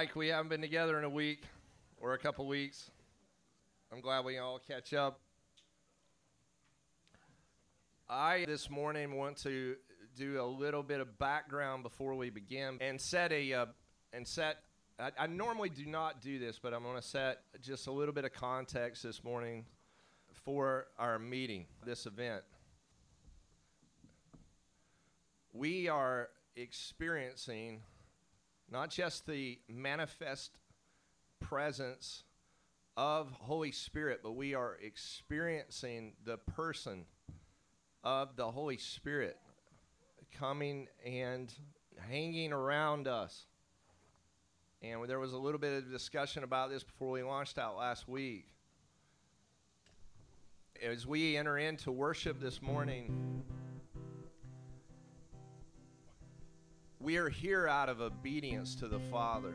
like we haven't been together in a week or a couple weeks. I'm glad we all catch up. I this morning want to do a little bit of background before we begin and set a uh, and set. I, I normally do not do this, but I'm going to set just a little bit of context this morning for our meeting, this event. We are experiencing not just the manifest presence of Holy Spirit, but we are experiencing the person of the Holy Spirit coming and hanging around us. And there was a little bit of discussion about this before we launched out last week. As we enter into worship this morning, we are here out of obedience to the Father.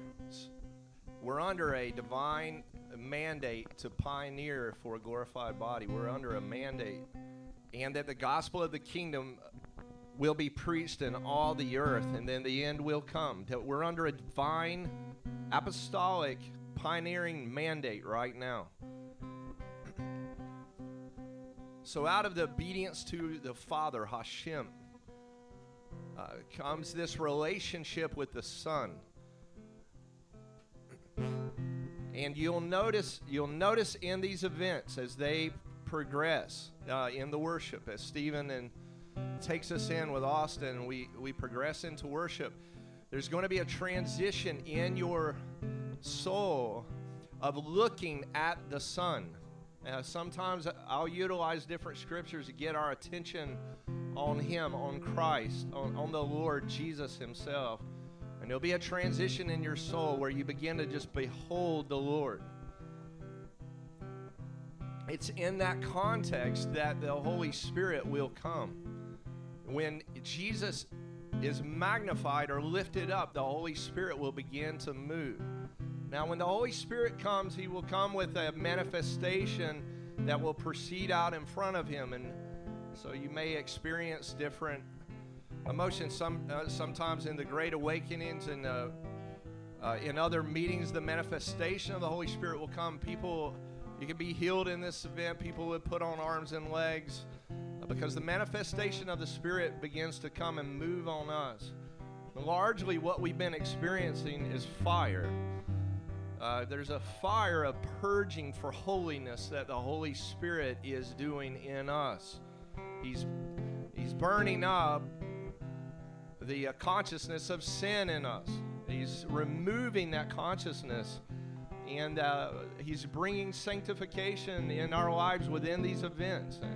We're under a divine mandate to pioneer for a glorified body. We're under a mandate. And that the gospel of the kingdom will be preached in all the earth, and then the end will come. That we're under a divine, apostolic, pioneering mandate right now. So, out of the obedience to the Father, Hashem, uh, comes this relationship with the Son. And you'll notice, you'll notice in these events as they progress uh, in the worship, as Stephen and takes us in with Austin, we, we progress into worship. There's going to be a transition in your soul of looking at the Son. Uh, sometimes I'll utilize different scriptures to get our attention on Him, on Christ, on, on the Lord Jesus Himself. And there'll be a transition in your soul where you begin to just behold the Lord. It's in that context that the Holy Spirit will come. When Jesus is magnified or lifted up, the Holy Spirit will begin to move. Now, when the Holy Spirit comes, He will come with a manifestation that will proceed out in front of Him. And so you may experience different emotions. Some uh, sometimes in the great awakenings and uh, uh, in other meetings, the manifestation of the Holy Spirit will come. People, you can be healed in this event. People would put on arms and legs uh, because the manifestation of the Spirit begins to come and move on us. Largely, what we've been experiencing is fire. Uh, there's a fire of purging for holiness that the Holy Spirit is doing in us. He's, he's burning up the uh, consciousness of sin in us. He's removing that consciousness and uh, he's bringing sanctification in our lives within these events. And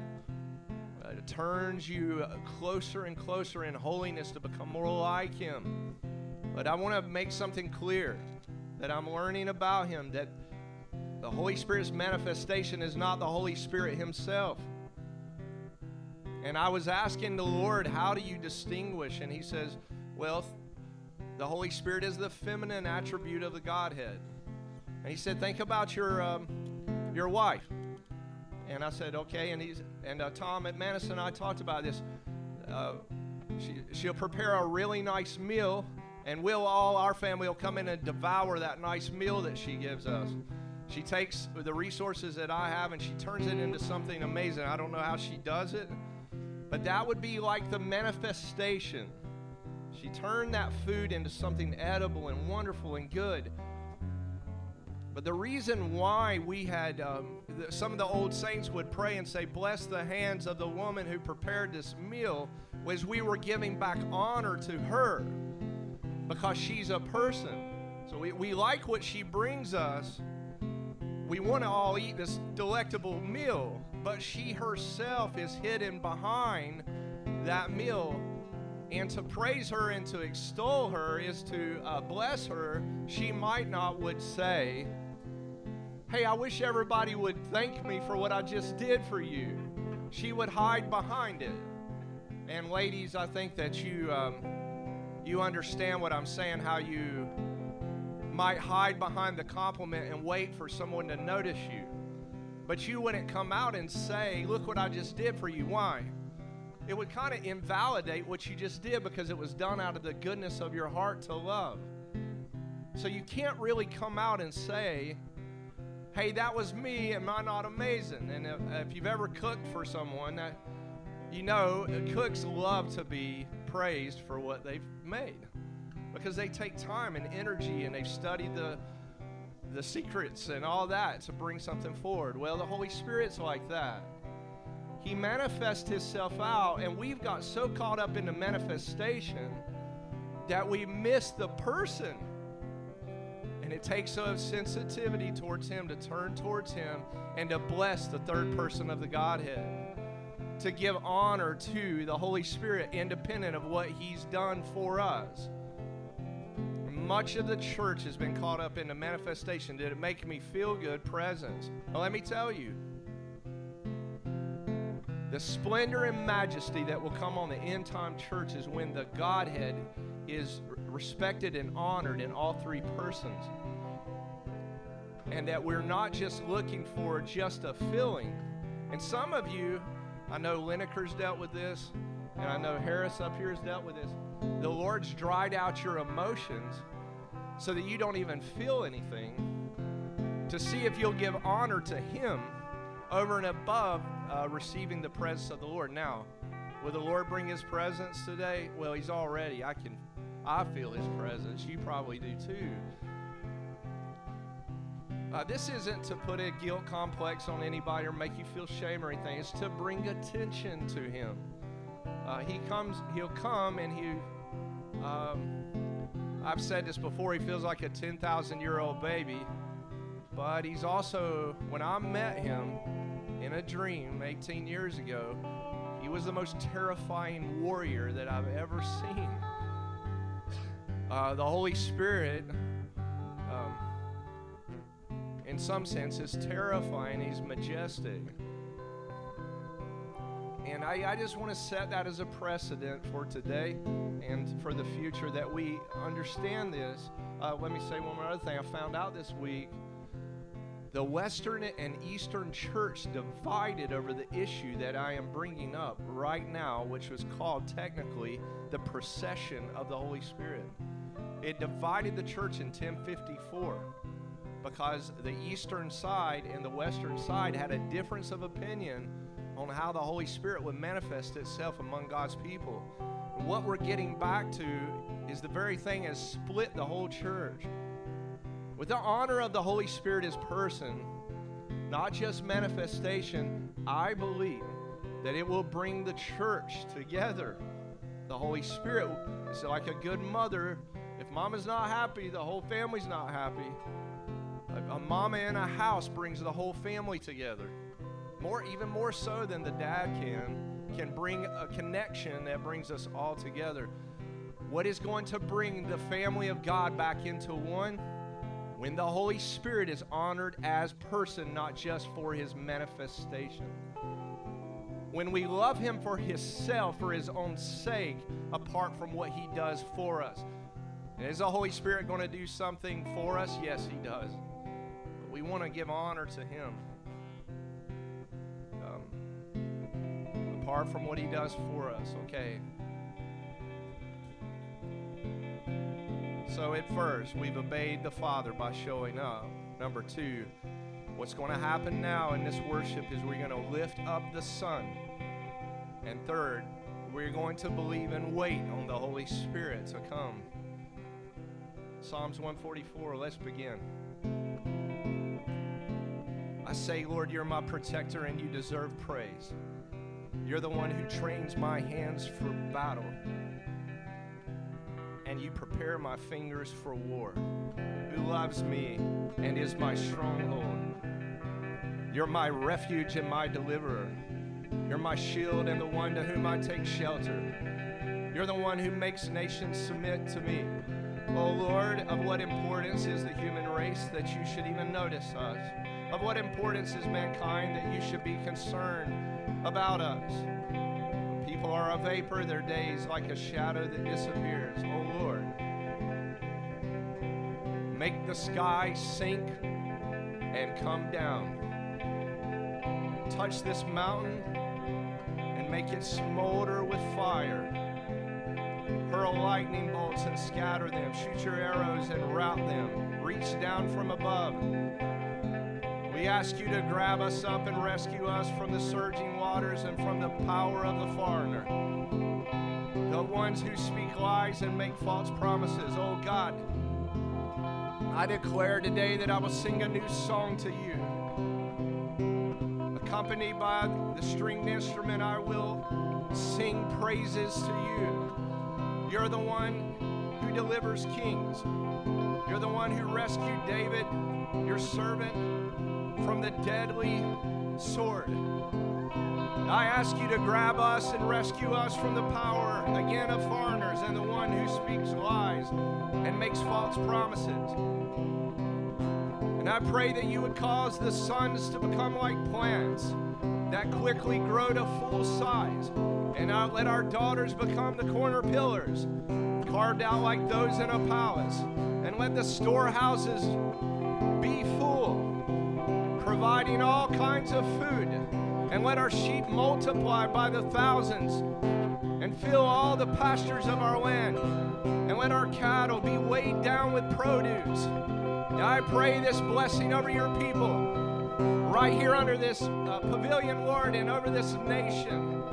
uh, it turns you closer and closer in holiness to become more like him. But I want to make something clear that I'm learning about him that the Holy Spirit's manifestation is not the Holy Spirit himself. And I was asking the Lord, how do you distinguish? And he says, well, the Holy Spirit is the feminine attribute of the Godhead. And he said, think about your, um, your wife. And I said, okay. And, he's, and uh, Tom at Madison and I talked about this. Uh, she, she'll prepare a really nice meal, and we'll all, our family, will come in and devour that nice meal that she gives us. She takes the resources that I have and she turns it into something amazing. I don't know how she does it. But that would be like the manifestation. She turned that food into something edible and wonderful and good. But the reason why we had um, some of the old saints would pray and say, Bless the hands of the woman who prepared this meal, was we were giving back honor to her because she's a person. So we, we like what she brings us. We want to all eat this delectable meal but she herself is hidden behind that meal. And to praise her and to extol her is to uh, bless her. She might not would say, Hey, I wish everybody would thank me for what I just did for you. She would hide behind it. And ladies, I think that you um, you understand what I'm saying. How you might hide behind the compliment and wait for someone to notice you. But you wouldn't come out and say, Look what I just did for you. Why? it would kind of invalidate what you just did because it was done out of the goodness of your heart to love. So you can't really come out and say, hey, that was me. Am I not amazing? And if, if you've ever cooked for someone, you know, cooks love to be praised for what they've made because they take time and energy and they've studied the the secrets and all that to bring something forward. Well, the Holy Spirit's like that. He manifests himself out, and we've got so caught up in the manifestation that we miss the person. And it takes a sensitivity towards him to turn towards him and to bless the third person of the Godhead to give honor to the Holy Spirit independent of what He's done for us. Much of the church has been caught up in the manifestation. Did it make me feel good? Presence. Well, let me tell you the splendor and majesty that will come on the end time church is when the Godhead is respected and honored in all three persons. And that we're not just looking for just a feeling. And some of you I know Lineker's dealt with this, and I know Harris up here has dealt with this. The Lord's dried out your emotions so that you don't even feel anything to see if you'll give honor to Him over and above uh, receiving the presence of the Lord. Now, will the Lord bring His presence today? Well, He's already. I can, I feel His presence. You probably do too. Uh, this isn't to put a guilt complex on anybody or make you feel shame or anything. It's to bring attention to him. Uh, he comes, he'll come, and he. Um, I've said this before. He feels like a 10,000 year old baby, but he's also. When I met him in a dream 18 years ago, he was the most terrifying warrior that I've ever seen. Uh, the Holy Spirit in some sense, is terrifying. He's majestic. And I, I just want to set that as a precedent for today and for the future that we understand this. Uh, let me say one more other thing. I found out this week the Western and Eastern church divided over the issue that I am bringing up right now, which was called technically the procession of the Holy Spirit. It divided the church in 1054 because the eastern side and the western side had a difference of opinion on how the Holy Spirit would manifest itself among God's people. And what we're getting back to is the very thing that split the whole church. With the honor of the Holy Spirit as person, not just manifestation, I believe that it will bring the church together. The Holy Spirit is like a good mother. If mama's not happy, the whole family's not happy. A mama in a house brings the whole family together. More, even more so than the dad can, can bring a connection that brings us all together. What is going to bring the family of God back into one? When the Holy Spirit is honored as person, not just for his manifestation. When we love him for himself, for his own sake, apart from what he does for us. And is the Holy Spirit going to do something for us? Yes, he does we want to give honor to Him. Apart from what He does for us, okay? So, at first, we've obeyed the Father by showing up. Number two, what's going to happen now in this worship is we're going to lift up the Son. And third, we're going to believe and wait on the Holy Spirit to come. Psalms 144, let's begin. I say, Lord, you're my protector and you deserve praise. You're the one who trains my hands for battle, and you prepare my fingers for war. Who loves me and is my stronghold. You're my refuge and my deliverer. You're my shield and the one to whom I take shelter. You're the one who makes nations submit to me. Oh Lord, of what importance is the human race that you should even notice us? Of what importance is mankind that you should be concerned about us? People are a vapor, their days like a shadow that disappears. Oh Lord, make the sky sink and come down. Touch this mountain and make it smolder with fire. Hurl lightning bolts and scatter them. Shoot your arrows and rout them. Reach down from above. We ask you to grab us up and rescue us from the surging waters and from the power of the foreigner. The ones who speak lies and make false promises. Oh God, I declare today that I will sing a new song to you. Accompanied by the stringed instrument, I will sing praises to you. You're the one who delivers kings. You're the one who rescued David, your servant, from the deadly sword. I ask you to grab us and rescue us from the power, again, of foreigners and the one who speaks lies and makes false promises. And I pray that you would cause the sons to become like plants that quickly grow to full size. And I let our daughters become the corner pillars, carved out like those in a palace. And let the storehouses be full, providing all kinds of food. And let our sheep multiply by the thousands and fill all the pastures of our land. And let our cattle be weighed down with produce. And I pray this blessing over your people right here under this uh, pavilion, Lord, and over this nation.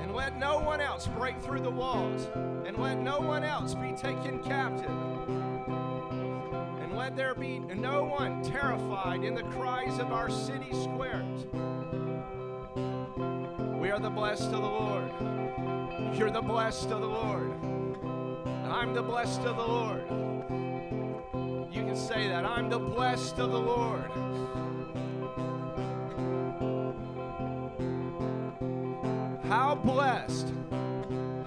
And let no one else break through the walls, and let no one else be taken captive. Let there be no one terrified in the cries of our city squares. We are the blessed of the Lord. You're the blessed of the Lord. I'm the blessed of the Lord. You can say that. I'm the blessed of the Lord. How blessed,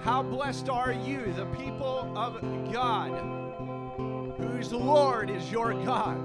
how blessed are you, the people of God, whose Lord is your God.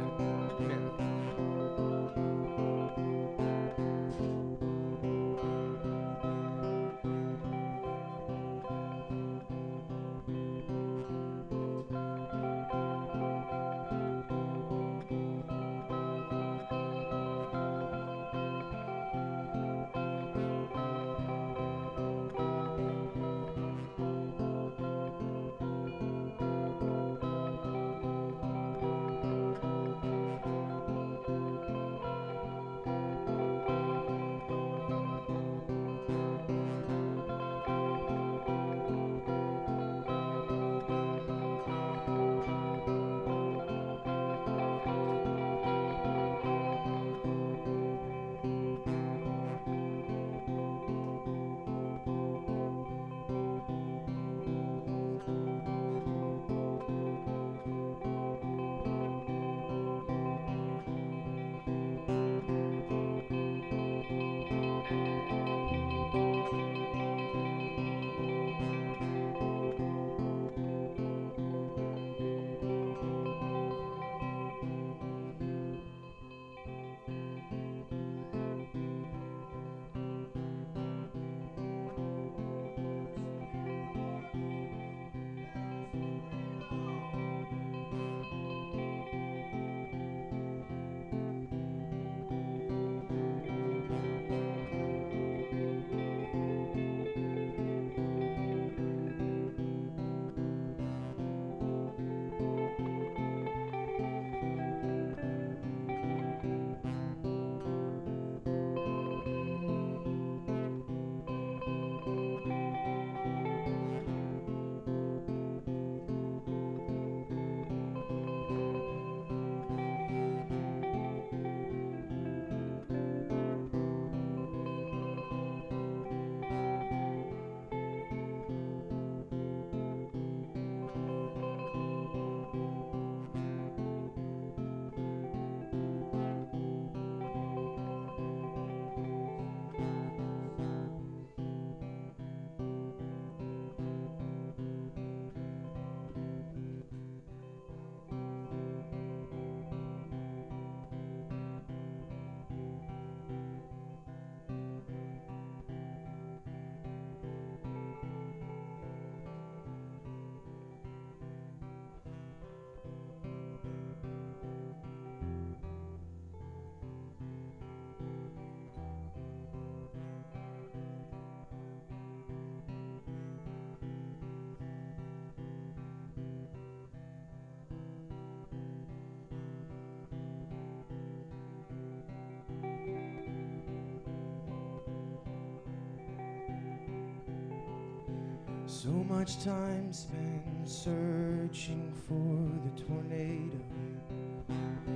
So much time spent searching for the tornado.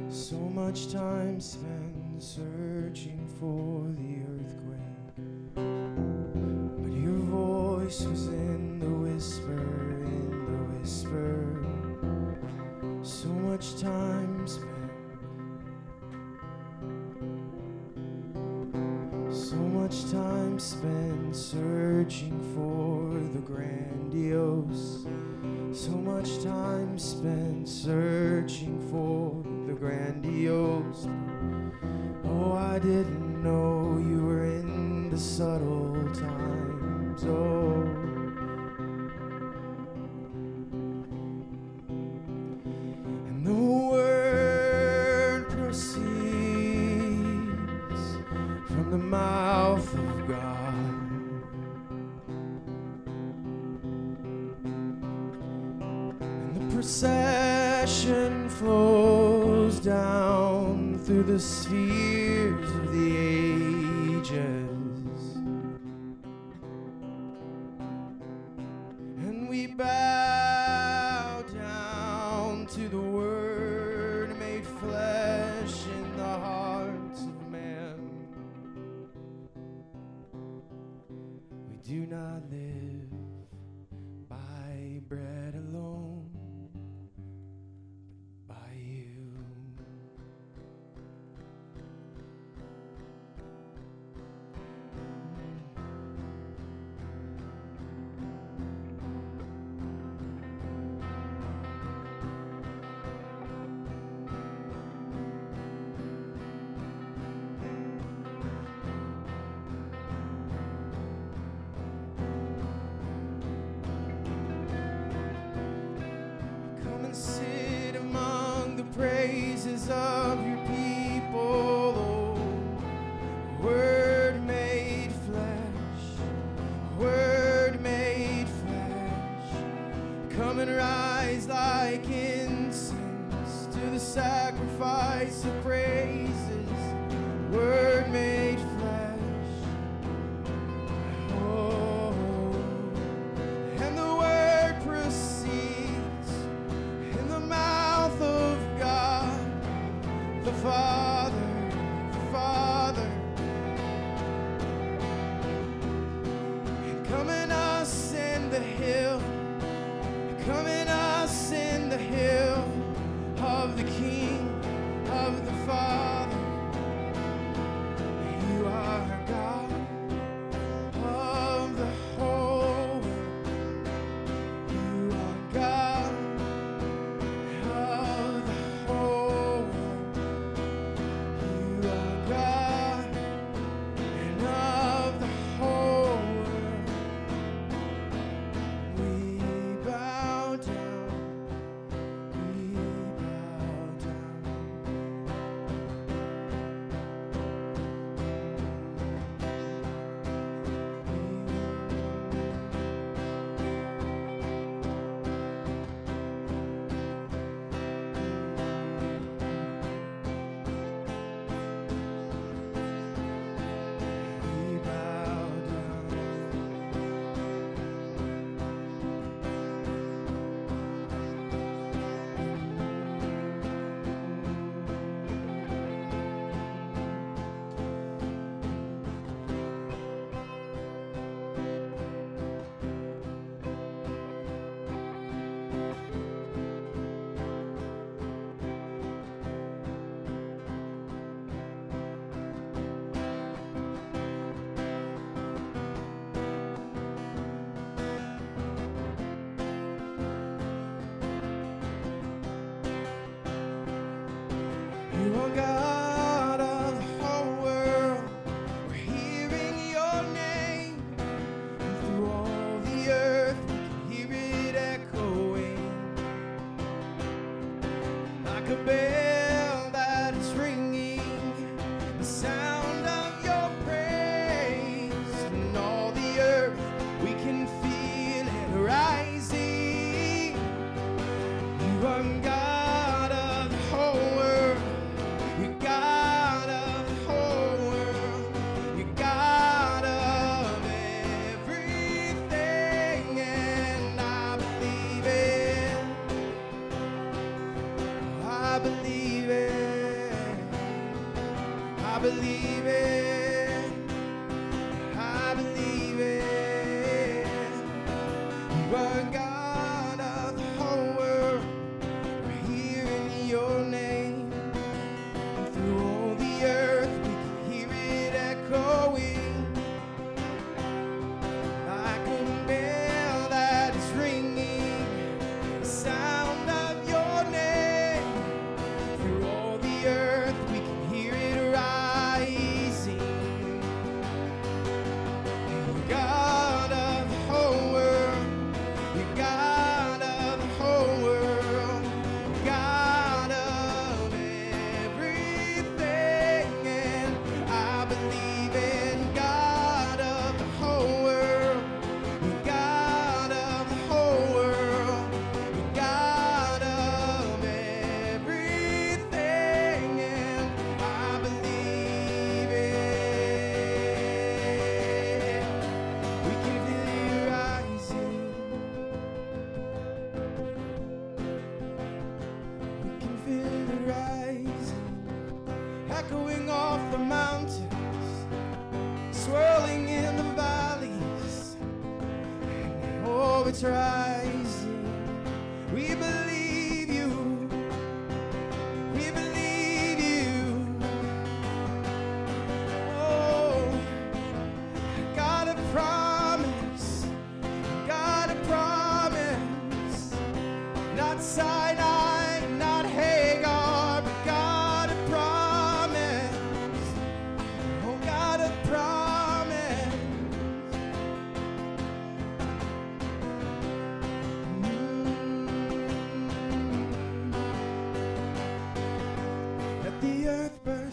So much time spent. gospel.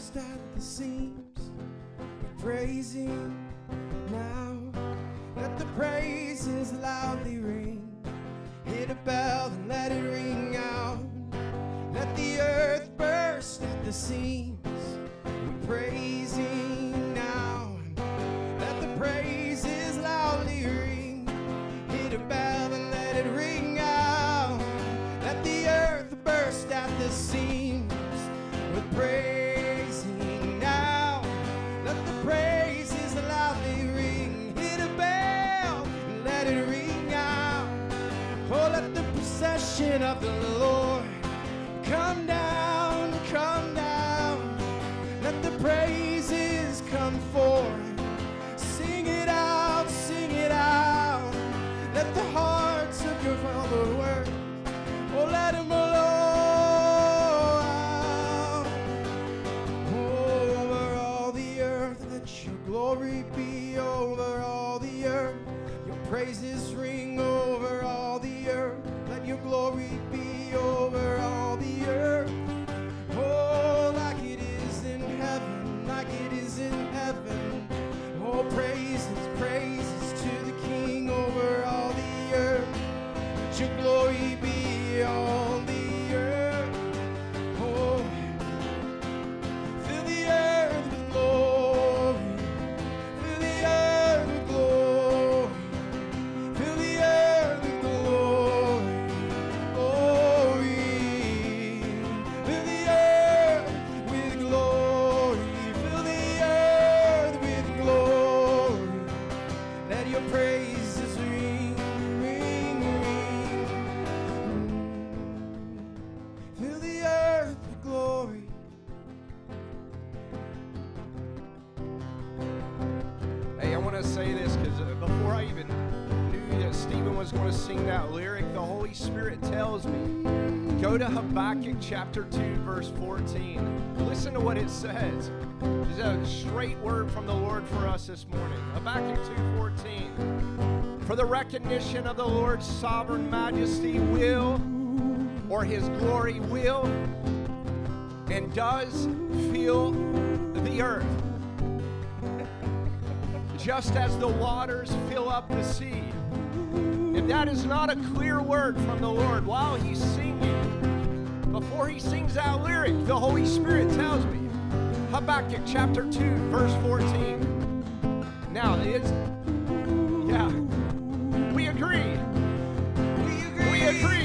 just at the scene. of the Lord. 14. Listen to what it says. This is a straight word from the Lord for us this morning. Habakkuk 2:14. For the recognition of the Lord's sovereign majesty will, or his glory will, and does fill the earth. Just as the waters fill up the sea. If that is not a clear word from the Lord while he's singing, before he sings that lyric, the Holy Spirit tells me. Habakkuk chapter 2, verse 14. Now, it's, yeah, we agree. We agree. We agree.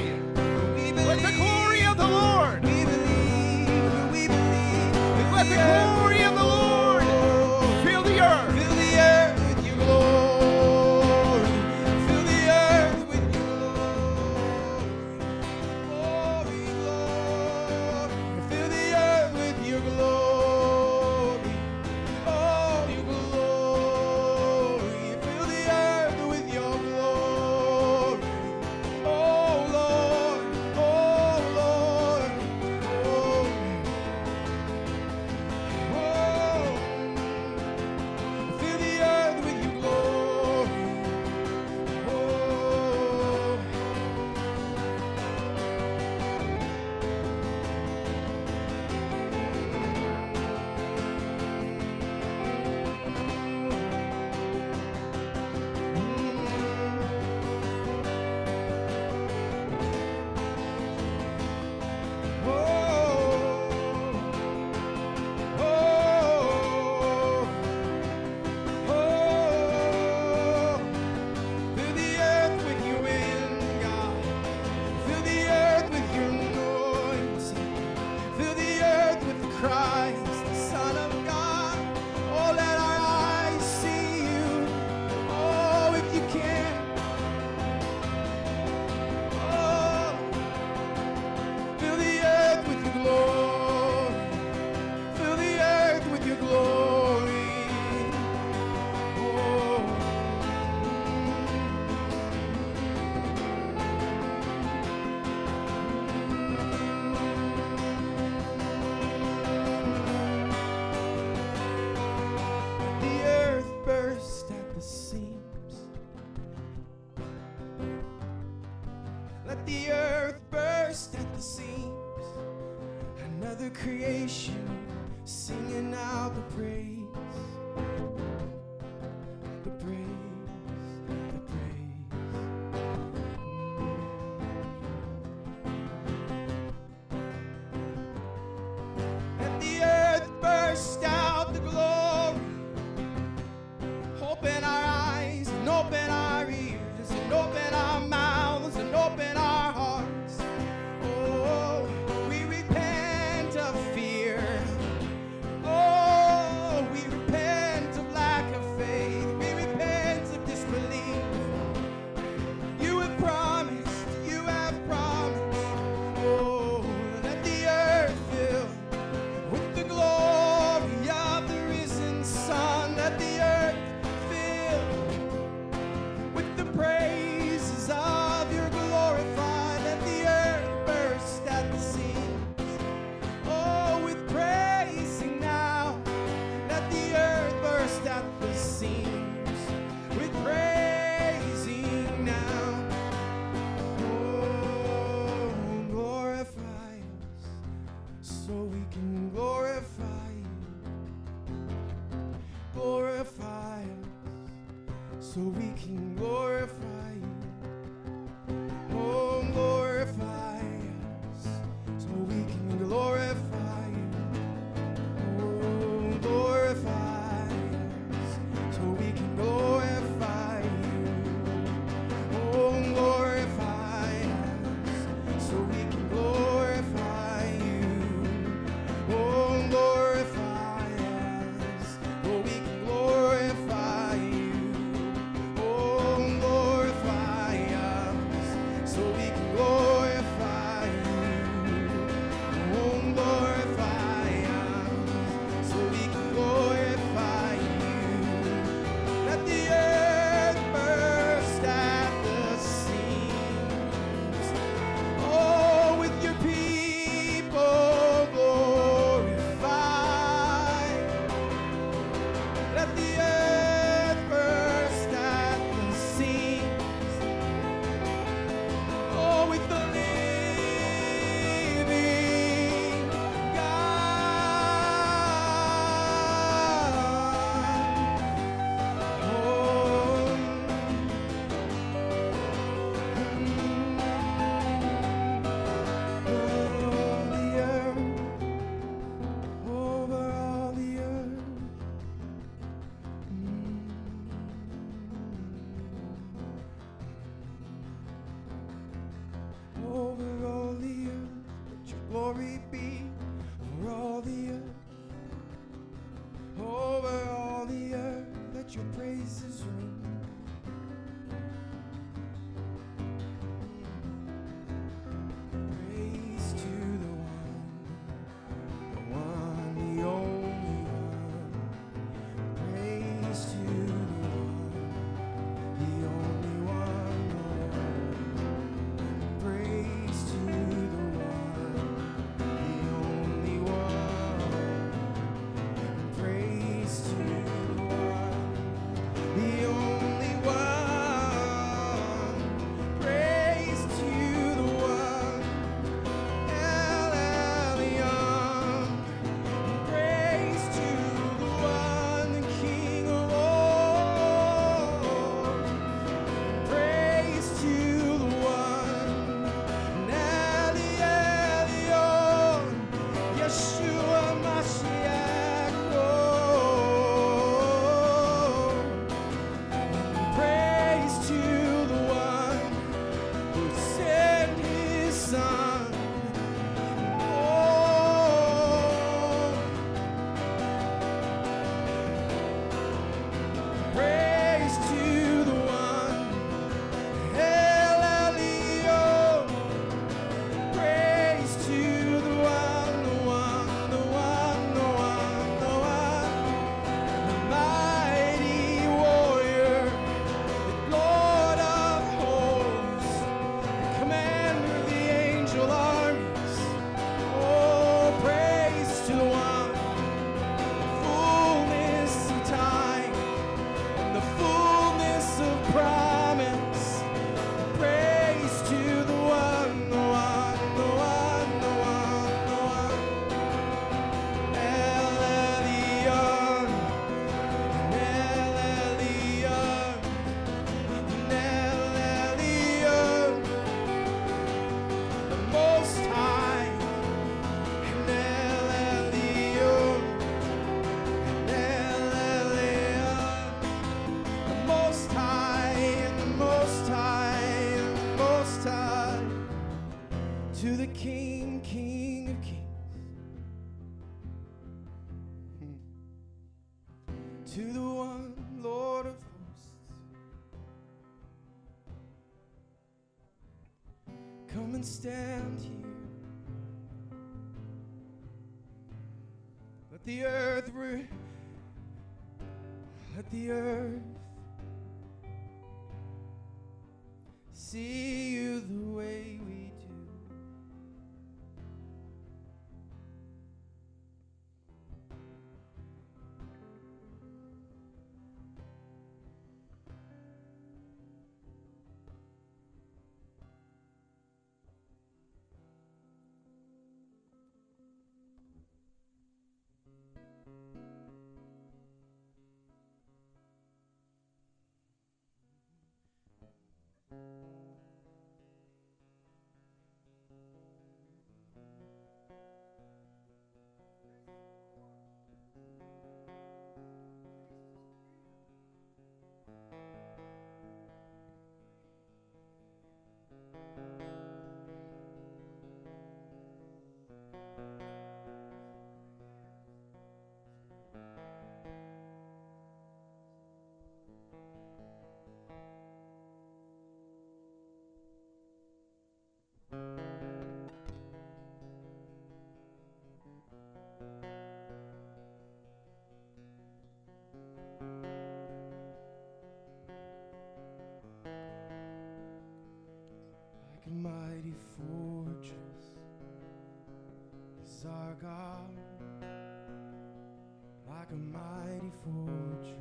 Like a mighty fortress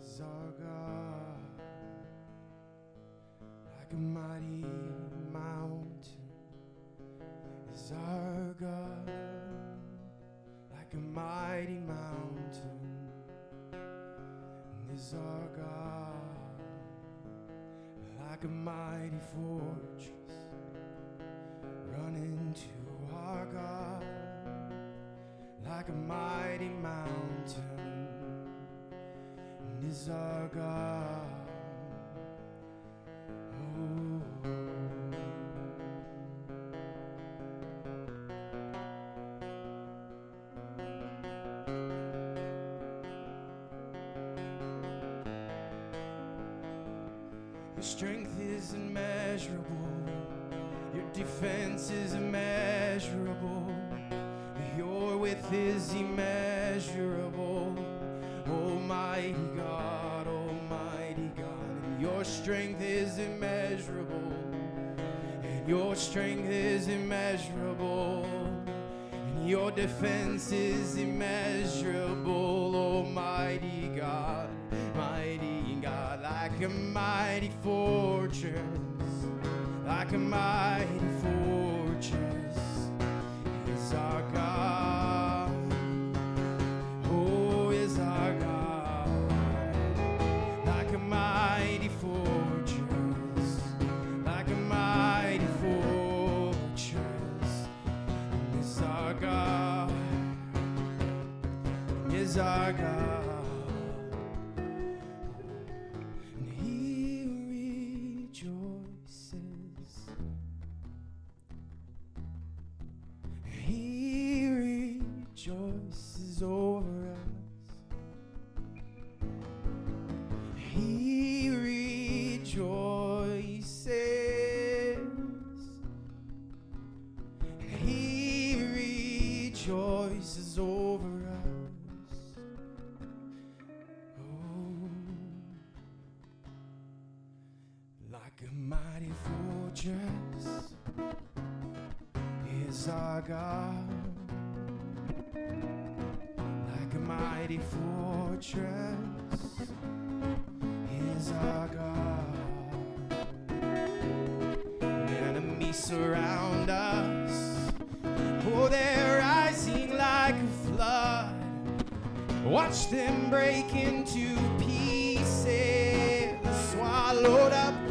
is our God, like a mighty mountain is our God, like a mighty mountain is our God like a mighty fortress. Like a mighty mountain. And is our God. Your strength is immeasurable. Your defense is immeasurable. Is immeasurable. Almighty God, Almighty God. And your strength is immeasurable. And your strength is immeasurable. And your defense is immeasurable. Almighty God, mighty God, like a mighty fortress, like a mighty God. Them break into pieces, swallowed up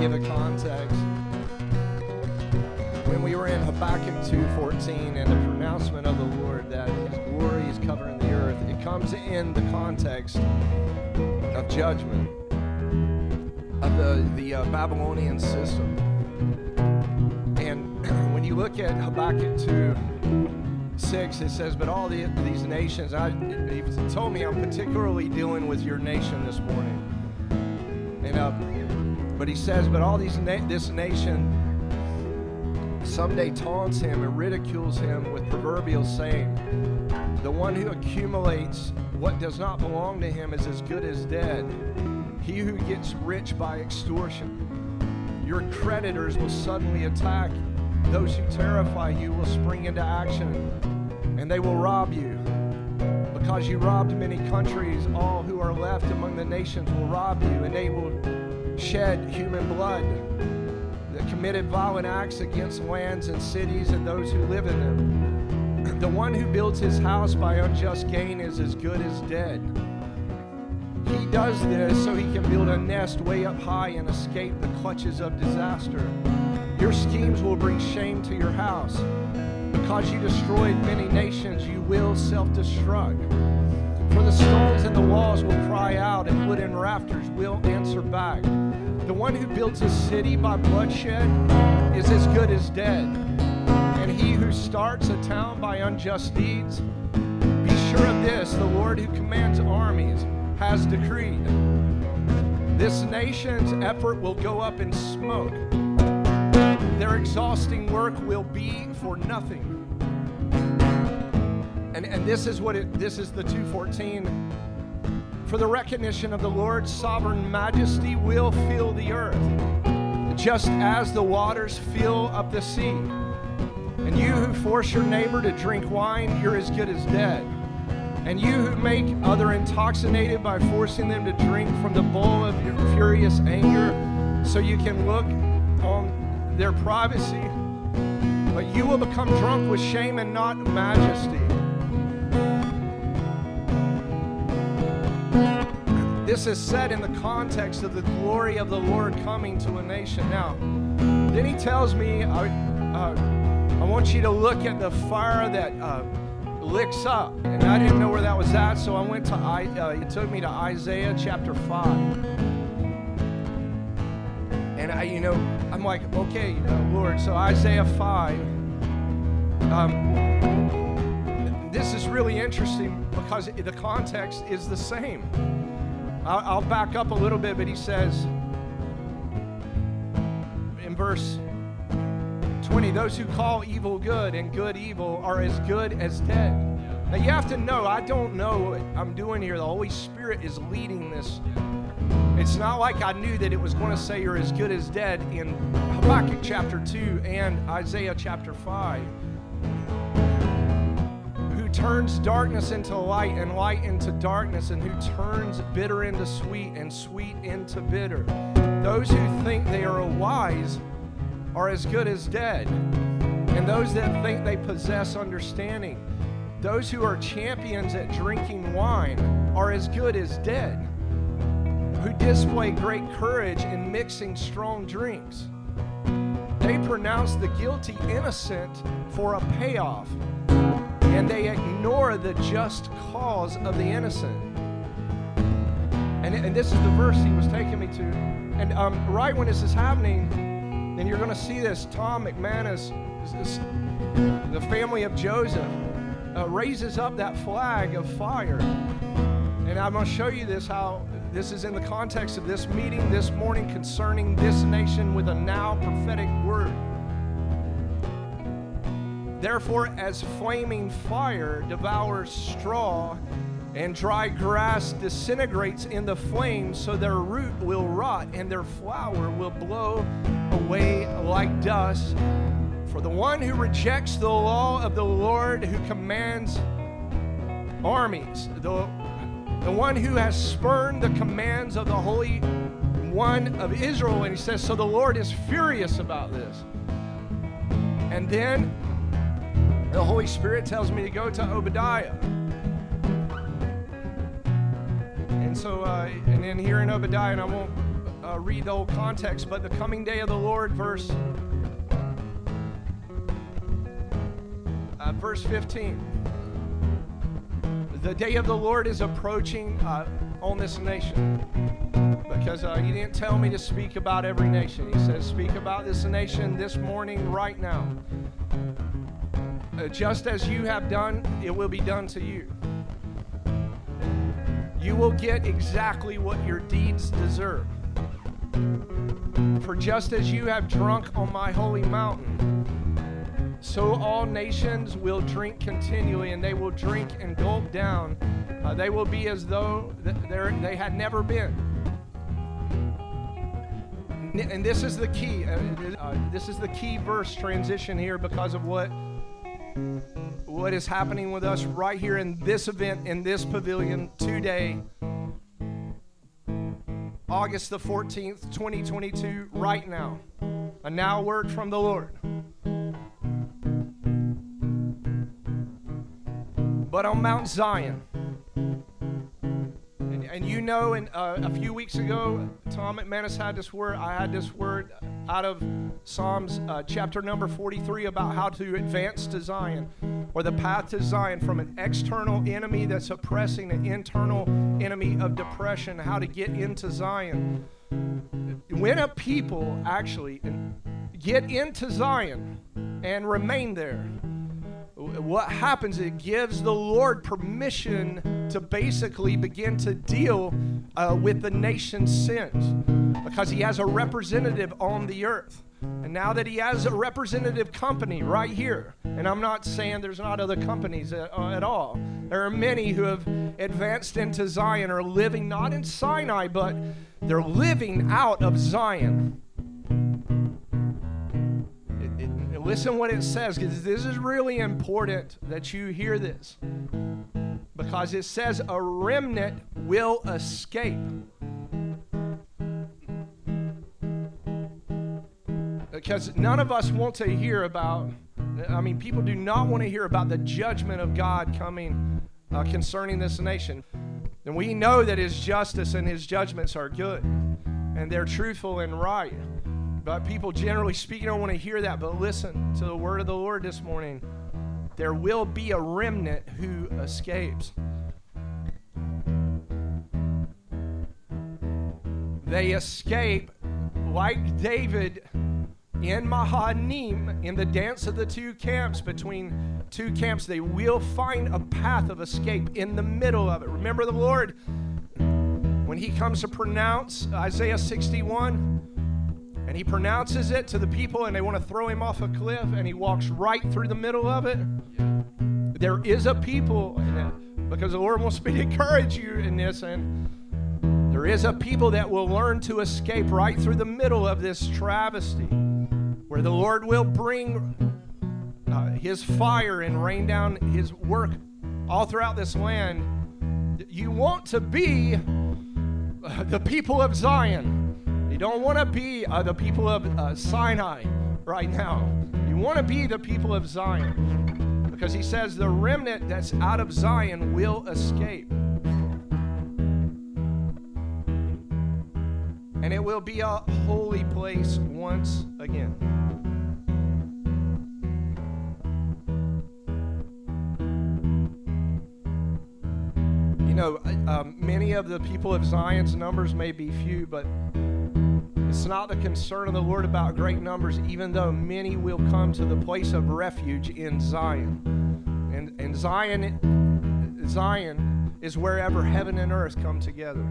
give a context. When we were in Habakkuk 2:14 and the pronouncement of the Lord that His glory is covering the earth, it comes in the context of judgment of the the uh, Babylonian system. And when you look at Habakkuk 2 6, it says, But all the, these nations, I, he told me I'm particularly dealing with your nation this morning. And uh, he says, but all these na- this nation someday taunts him and ridicules him with proverbial saying, the one who accumulates what does not belong to him is as good as dead. He who gets rich by extortion. Your creditors will suddenly attack. Those who terrify you will spring into action, and they will rob you. Because you robbed many countries, all who are left among the nations will rob you, and they will shed human blood that committed violent acts against lands and cities and those who live in them. The one who builds his house by unjust gain is as good as dead. He does this so he can build a nest way up high and escape the clutches of disaster. Your schemes will bring shame to your house. Because you destroyed many nations, you will self destruct. For the stones and the walls will cry out, and wooden rafters will answer back. The one who builds a city by bloodshed is as good as dead. And he who starts a town by unjust deeds, be sure of this the Lord who commands armies has decreed. This nation's effort will go up in smoke. Their exhausting work will be for nothing. And, and this is what it this is the 214 for the recognition of the Lord's sovereign majesty will fill the earth, just as the waters fill up the sea. And you who force your neighbor to drink wine, you're as good as dead. And you who make other intoxicated by forcing them to drink from the bowl of your furious anger, so you can look on their privacy, but you will become drunk with shame and not majesty. This is said in the context of the glory of the Lord coming to a nation. Now, then he tells me, I, uh, I want you to look at the fire that uh, licks up. And I didn't know where that was at, so I went to, I, uh, it took me to Isaiah chapter 5. And I, you know, I'm like, okay, uh, Lord, so Isaiah 5. Um, this is really interesting because the context is the same. I'll, back up a little bit, but he says in verse 20, those who call evil good and good evil are as good as dead. Now you have to know, I don't know what I'm doing here. The Holy Spirit is leading this. It's not like I knew that it was going to say you're as good as dead in Habakkuk chapter 2 and Isaiah chapter 5 who turns darkness into light and light into darkness, and who turns bitter into sweet and sweet into bitter. Those who think they are wise are as good as dead, and those that think they possess understanding. Those who are champions at drinking wine are as good as dead, who display great courage in mixing strong drinks. They pronounce the guilty innocent for a payoff, and they ignore the just cause of the innocent. And, and this is the verse he was taking me to. And um, right when this is happening, and you're going to see this, Tom McManus, this, the family of Joseph, uh, raises up that flag of fire. And I'm going to show you this how this is in the context of this meeting this morning concerning this nation with a now prophetic word. Therefore, as flaming fire devours straw and dry grass disintegrates in the flames, so their root will rot and their flower will blow away like dust. For the one who rejects the law of the Lord, who commands armies, the, the one who has spurned the commands of the Holy One of Israel, and he says, So the Lord is furious about this. And then the Holy Spirit tells me to go to Obadiah. And so, uh, and then here in Obadiah, and I won't uh, read the whole context, but the coming day of the Lord, verse uh, verse 15. The day of the Lord is approaching uh, on this nation because uh, he didn't tell me to speak about every nation. He says, Speak about this nation this morning, right now. Uh, just as you have done, it will be done to you. You will get exactly what your deeds deserve. For just as you have drunk on my holy mountain, so all nations will drink continually, and they will drink and gulp down. Uh, they will be as though th- they had never been. And this is the key. Uh, uh, this is the key verse transition here because of what what is happening with us right here in this event in this pavilion today. August the 14th, 2022, right now. A now word from the Lord. But on Mount Zion, and, and you know, in, uh, a few weeks ago, Tom McManus had this word. I had this word out of Psalms uh, chapter number 43 about how to advance to Zion or the path to Zion from an external enemy that's oppressing an internal enemy of depression, how to get into Zion. When a people actually get into Zion and remain there, what happens it gives the lord permission to basically begin to deal uh, with the nation's sins. Because he has a representative on the earth. And now that he has a representative company right here and i'm not saying there's not other companies at, uh, at all. There are many who have advanced into zion are living not in sinai but they're living out of zion Listen what it says because this is really important that you hear this. Because it says a remnant will escape. Because none of us want to hear about, I mean, people do not want to hear about the judgment of God coming uh, concerning this nation. And we know that His justice and His judgments are good and they're truthful and right. But people, generally speaking, don't want to hear that. But listen to the word of the Lord this morning. there will be a remnant who escapes. They escape like David in Mahanaim, in the dance of the two camps, between two camps, they will find a path of escape in the middle of it. Remember the Lord, when He comes to pronounce Isaiah 61, and He pronounces it to the people, and they want to throw Him off a cliff, and He walks right through the middle of it. There is a people, because the Lord wants me to encourage you in this, and there is a people that will learn to escape right through the middle of this travesty where the Lord will bring uh, his fire and rain down his work all throughout this land. You want to be uh, the people of Zion. Don't want to be uh, the people of uh, Sinai right now. You want to be the people of Zion because he says the remnant that's out of Zion will escape. And it will be a holy place once again. You know, um, many of the people of Zion's numbers may be few, but it's not the concern of the Lord about great numbers, even though many will come to the place of refuge in Zion. And, and Zion, Zion is wherever heaven and earth come together.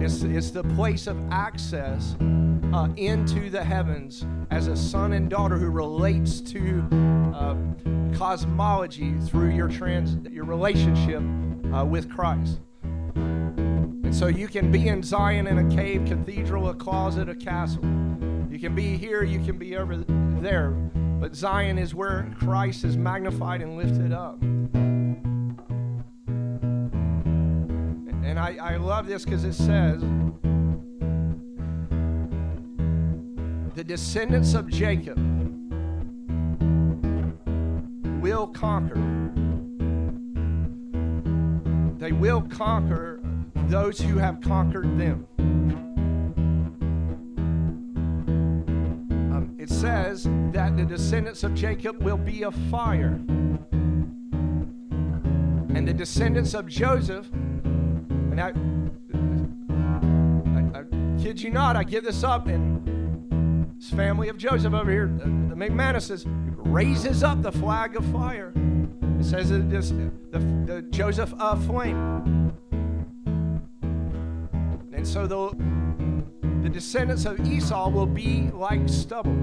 It's, it's the place of access uh, into the heavens as a son and daughter who relates to uh, cosmology through your trans your relationship uh, with Christ. And so you can be in Zion in a cave, cathedral, a closet, a castle. You can be here, you can be over there. But Zion is where Christ is magnified and lifted up. And I, I love this because it says, the descendants of Jacob will conquer they will conquer those who have conquered them. Um, it says that the descendants of Jacob will be a fire. And the descendants of Joseph, and I, I, I kid you not, I give this up, and this family of Joseph over here, the, the McManuses, raises up the flag of fire. It says it just the, the Joseph uh, flame. And so the, the descendants of Esau will be like stubble,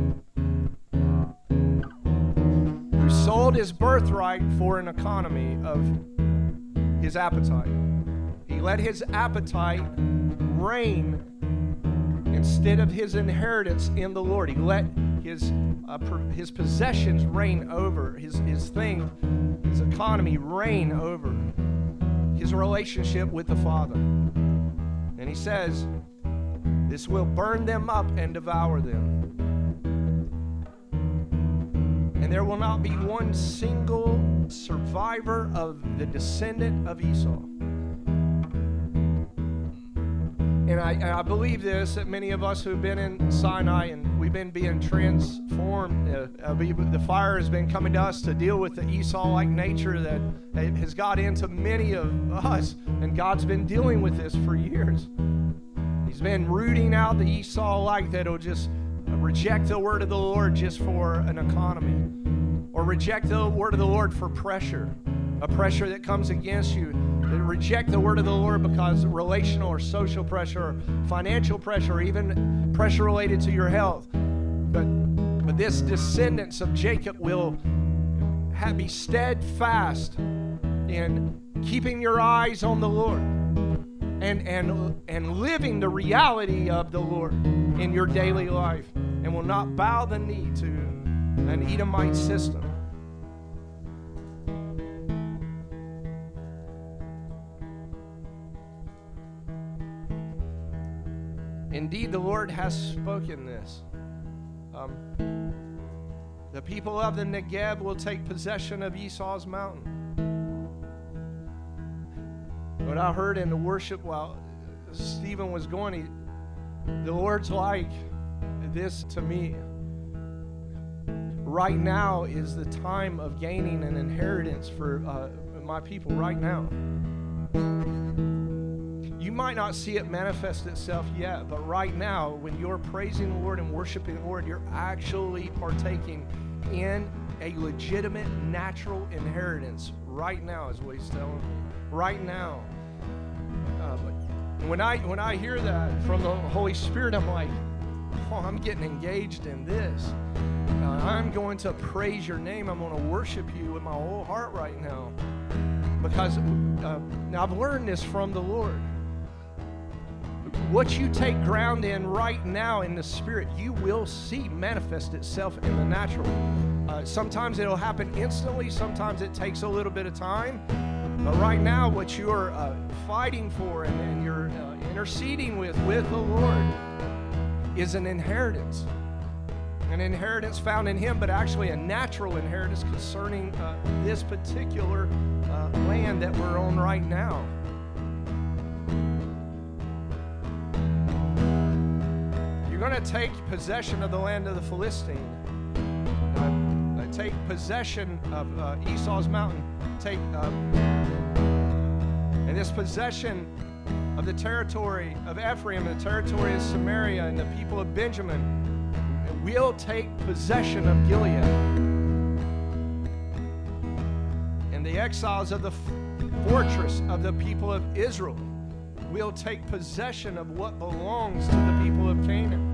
who sold his birthright for an economy of his appetite. He let his appetite reign instead of his inheritance in the Lord. He let his, uh, his possessions reign over, his, his thing, his economy reign over his relationship with the Father. And he says, This will burn them up and devour them. And there will not be one single survivor of the descendant of Esau. And I, and I believe this that many of us who've been in Sinai and we've been being transformed, uh, uh, the fire has been coming to us to deal with the Esau like nature that has got into many of us. And God's been dealing with this for years. He's been rooting out the Esau like that'll just reject the word of the Lord just for an economy, or reject the word of the Lord for pressure, a pressure that comes against you reject the word of the Lord because relational or social pressure, or financial pressure, or even pressure related to your health. But, but this descendants of Jacob will have, be steadfast in keeping your eyes on the Lord and, and, and living the reality of the Lord in your daily life and will not bow the knee to an Edomite system. Indeed, the Lord has spoken this. Um, the people of the Negeb will take possession of Esau's mountain. What I heard in the worship while Stephen was going, he, the Lord's like this to me right now is the time of gaining an inheritance for uh, my people right now. You might not see it manifest itself yet, but right now, when you're praising the Lord and worshiping the Lord, you're actually partaking in a legitimate natural inheritance right now, is what he's telling me. Right now. Uh, when I when I hear that from the Holy Spirit, I'm like, oh, I'm getting engaged in this. Uh, I'm going to praise your name. I'm going to worship you with my whole heart right now. Because uh, now I've learned this from the Lord. What you take ground in right now in the spirit, you will see manifest itself in the natural. Uh, sometimes it'll happen instantly, sometimes it takes a little bit of time. But right now, what you're uh, fighting for and, and you're uh, interceding with with the Lord is an inheritance. An inheritance found in Him, but actually a natural inheritance concerning uh, this particular uh, land that we're on right now. Going to take possession of the land of the Philistine take possession of uh, Esau's mountain, take uh, and this possession of the territory of Ephraim, and the territory of Samaria, and the people of Benjamin We'll take possession of Gilead. And the exiles of the fortress of the people of Israel will take possession of what belongs to the people of Canaan.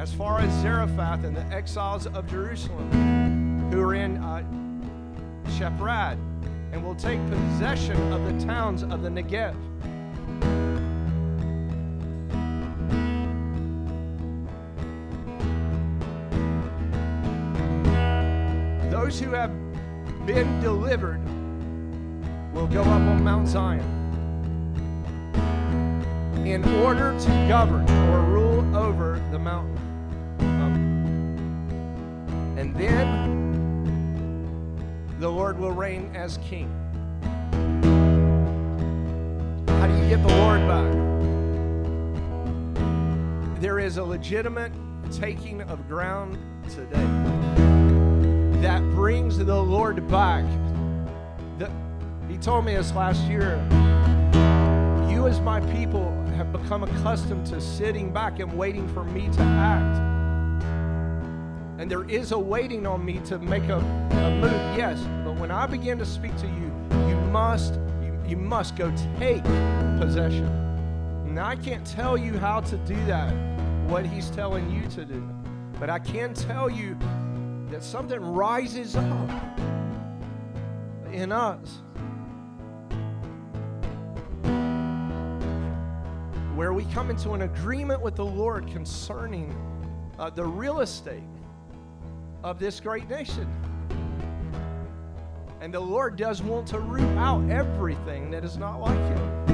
As far as Zarephath and the exiles of Jerusalem, who are in uh, and will take possession of the towns of the Negev. Those who have been delivered will go up on Mount Zion in order to govern or rule over the mountain. And then the Lord will reign as king. How do you get the Lord back? There is a legitimate taking of ground today that brings the Lord back. The, he told me this last year. You, as my people, have become accustomed to sitting back and waiting for me to act. And there is a waiting on me to make a, a move, yes. But when I begin to speak to you, you must, you, you must go take possession. Now I can't tell you how to do that, what he's telling you to do. But I can tell you that something rises up in us. Where we come into an agreement with the Lord concerning uh, the real estate of this great nation. And the Lord does want to root out everything that is not like Him.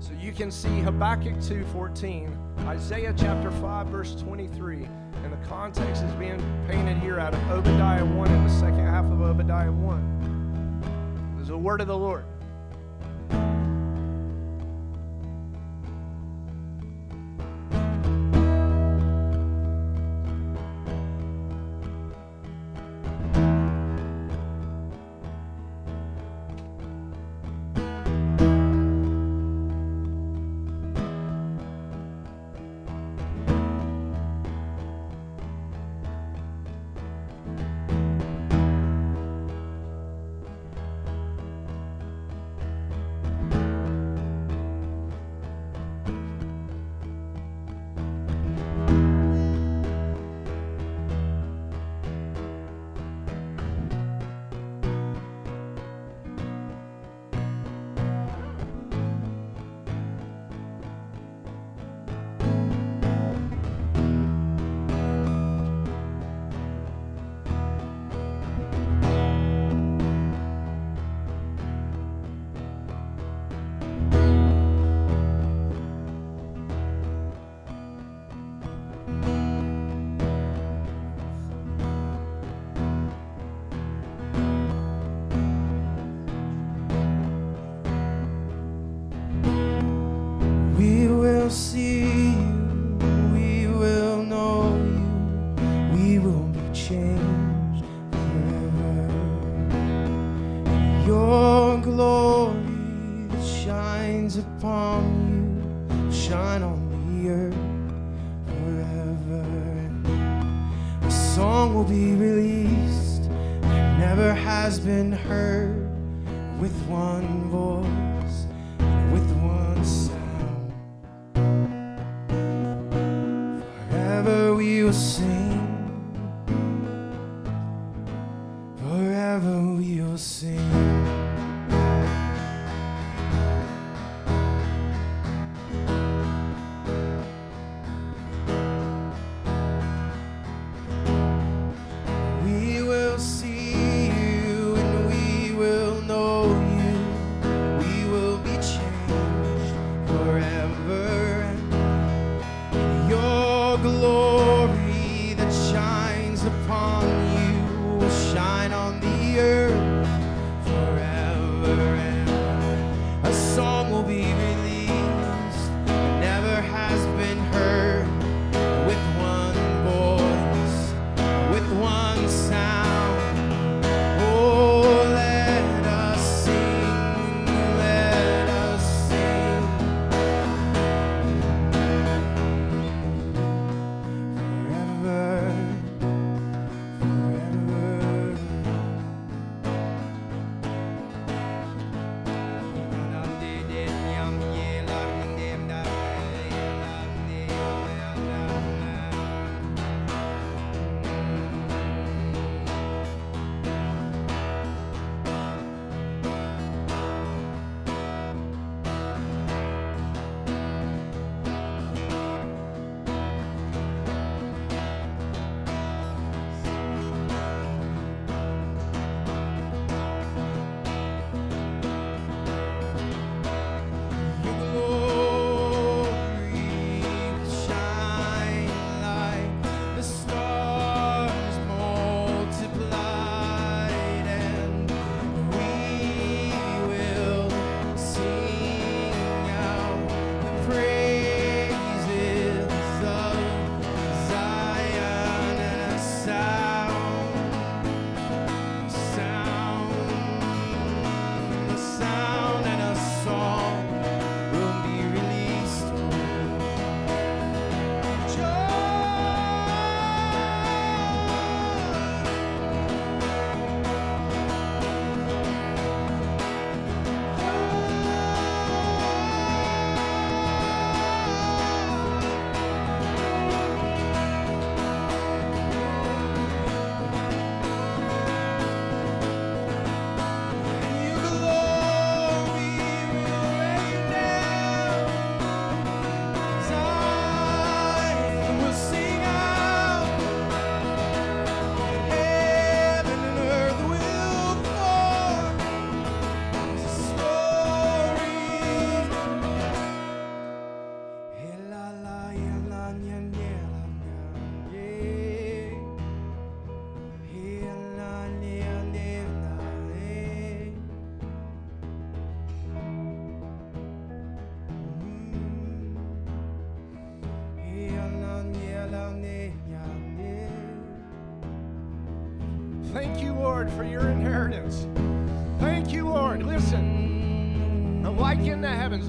So you can see Habakkuk 2:14, Isaiah chapter 5 verse 23, and the context is being painted here out of Obadiah 1 in the second half of Obadiah 1. There's a word of the Lord. upon you shine on the earth forever. A song will be released that never has been heard with one voice, with one sound. Forever we will sing.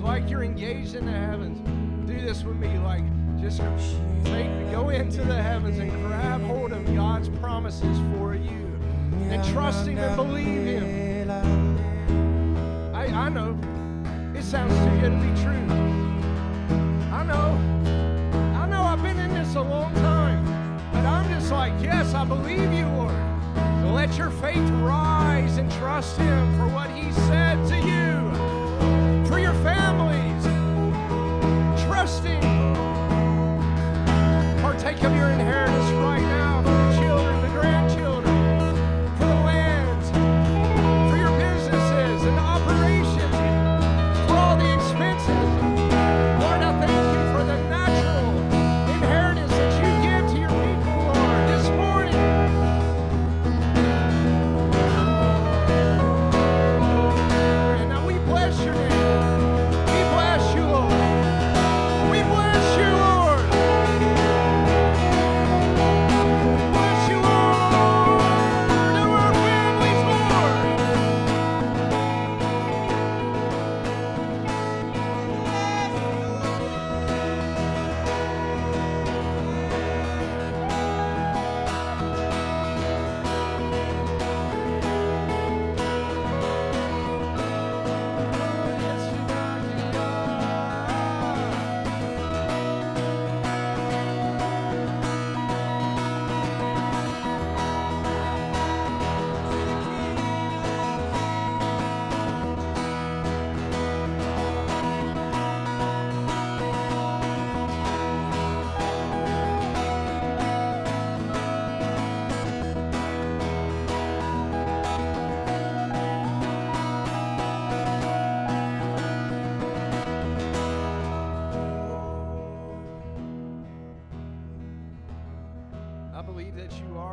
like you're engaged in the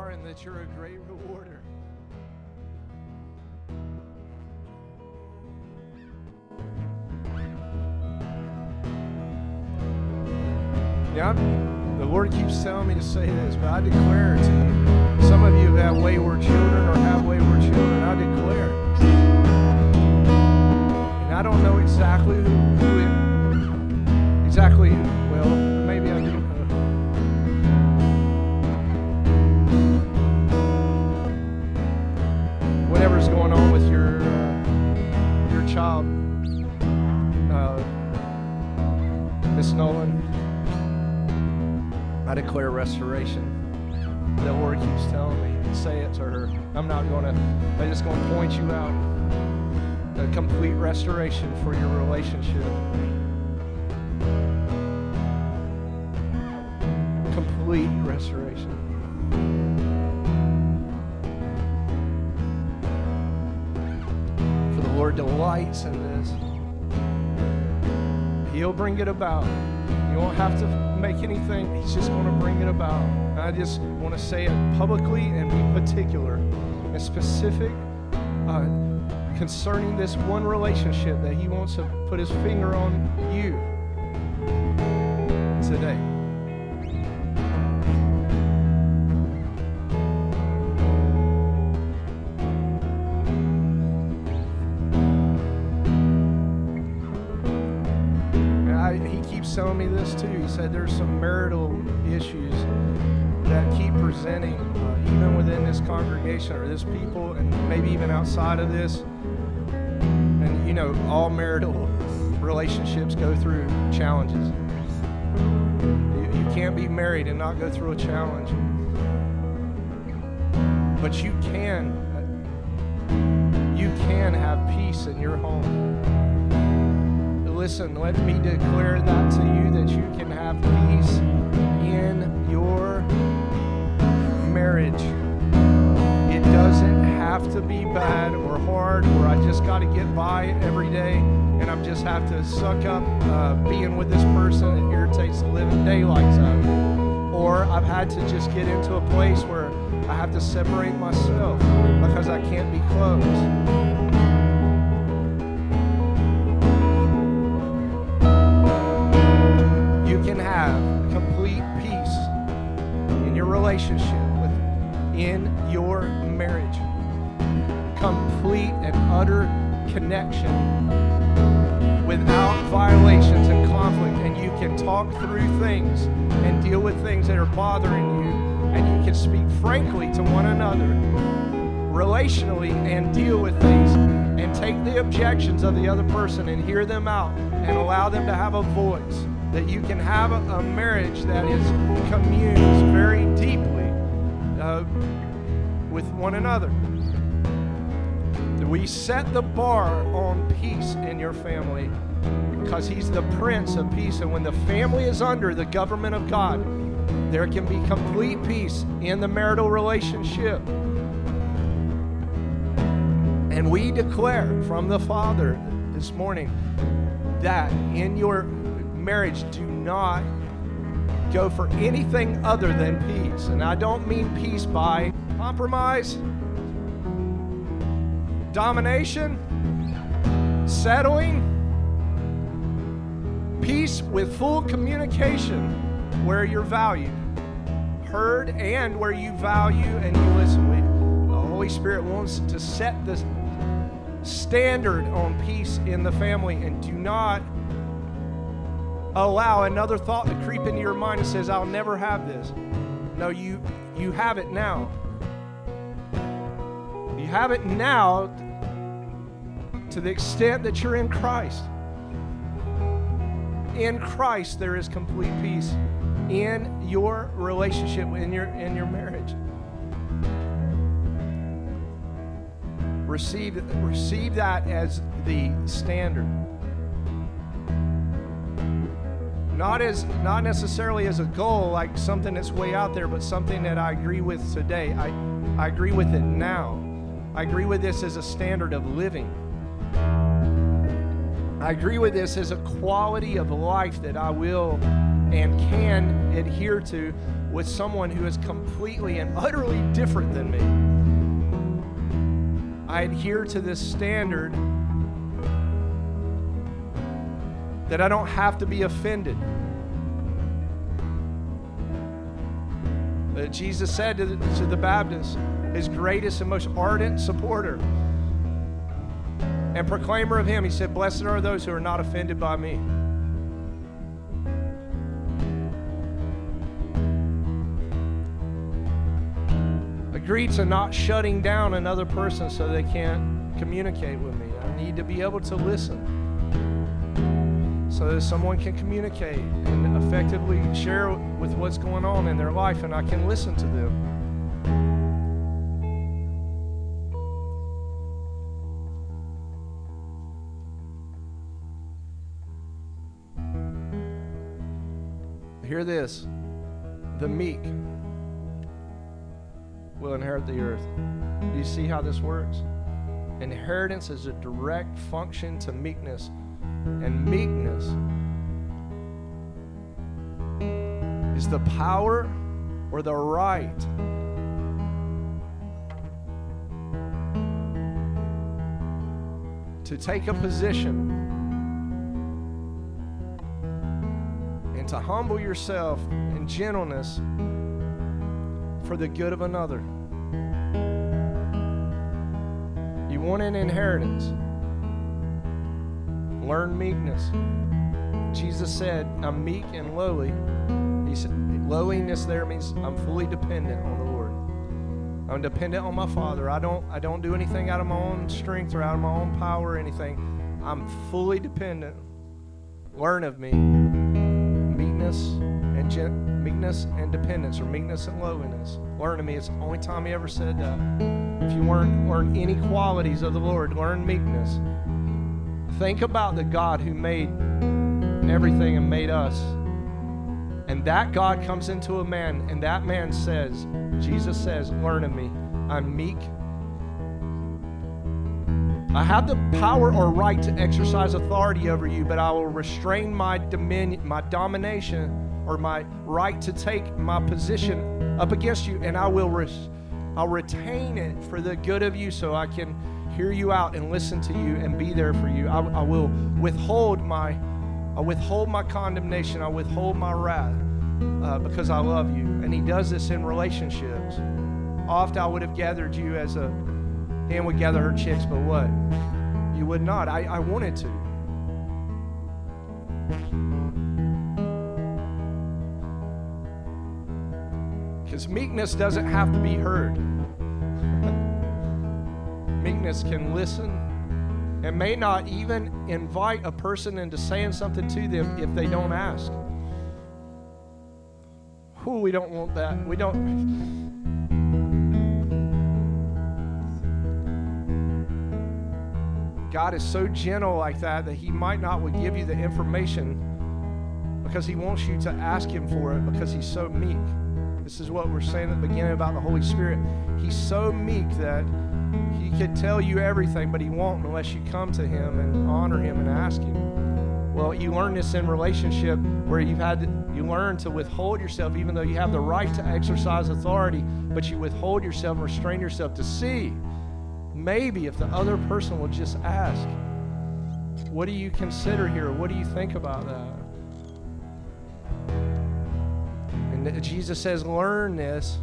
are and that you're a great rewarder. Yeah, the Lord keeps telling me to say this, but I declare to you. Some of you have wayward children going to point you out. A complete restoration for your relationship. Complete restoration. For the Lord delights in this. He'll bring it about. You won't have to make anything. He's just going to bring it about. And I just want to say it publicly and be particular and specific uh, concerning this one relationship that He wants to put His finger on you today. He keeps telling me this too. He said there's some marital issues that keep presenting, congregation or this people, and maybe even outside of this. And you know, all marital relationships go through challenges. You, you can't be married and not go through a challenge. But you can, you can have peace in your home listen, let me declare that to you that you can have peace in your marriage. It doesn't have to be bad or hard or I just got to get by every day and I just have to suck up uh, being with this person that irritates the living daylights out of me. Or I've had to just get into a place where I have to separate myself because I can't be close. Utter connection without violations and conflict and you can talk through things and deal with things that are bothering you and you can speak frankly to one another relationally and deal with things and take the objections of the other person and hear them out and allow them to have a voice that you can have a, marriage that is communes very deeply uh, with one another we set the bar on peace in your family because he's the prince of peace and when the family is under the government of god there can be complete peace in the marital relationship and we declare from the Father this morning that in your marriage, do not go for anything other than peace. And I don't mean peace by compromise, domination, settling. Peace with full communication where you're valued, heard, and where you value and you listen. We, the Holy Spirit wants to set the standard on peace in the family and do not allow another thought to creep into your mind that says i'll never have this no you you have it now you have it now to the extent that you're in christ. In christ there is complete peace in your relationship in your in your marriage. Receive receive that as the standard. Not as not necessarily as a goal like something that's way out there but something that i agree with today. I i agree with it now i agree with this as a standard of living i agree with this as a quality of life that i will and can adhere to with someone who is completely and utterly different than me. I adhere to this standard that I don't have to be offended. That Jesus said to the, to the Baptist, his greatest and most ardent supporter and proclaimer of him, he said, Blessed are those who are not offended by me. Agree to not shutting down another person so they can't communicate with me. I need to be able to listen so that someone can communicate and effectively share with what's going on in their life and I can listen to them. Hear this the meek will inherit the earth. Do you see how this works? Inheritance is a direct function to meekness, and meekness is the power or the right to take a position to humble yourself in gentleness for the good of another. You want an inheritance? Learn meekness. Jesus said, I'm meek and lowly. He said, lowliness there means I'm fully dependent on the Lord. I'm dependent on my Father. I don't, I don't do anything out of my own strength or out of my own power or anything. I'm fully dependent. Learn of me. Meekness and gen- meekness and dependence, or meekness and lowliness. Learn to me. It's the only time he ever said that. If you learn learn any qualities of the Lord, learn meekness. Think about the God who made everything and made us. And that God comes into a man, and that man says, Jesus says, Learn of me. I'm meek. I have the power or right to exercise authority over you, but I will restrain my dominion, my domination, or my right to take my position up against you, and I will res- I'll retain it for the good of you, so I can hear you out and listen to you and be there for you. I, I will withhold my I withhold my condemnation. I withhold my wrath uh, because I love you. And He does this in relationships. Oft I would have gathered you as a hen would gather her chicks, but what? You would not. I, I wanted to. Because meekness doesn't have to be heard. meekness can listen and may not even invite a person into saying something to them if they don't ask. Who we don't want that. We don't. God is so gentle like that that He might not would give you the information because He wants you to ask Him for it because He's so meek. This is what we're saying at the beginning about the Holy Spirit. He's so meek that He could tell you everything, but He won't unless you come to Him and honor Him and ask Him. Well, you learn this in relationship where you've had to, you learn to withhold yourself, even though you have the right to exercise authority, but you withhold yourself restrain yourself to see maybe if the other person will just ask, What do you consider here? What do you think about that? And Jesus says, Learn this.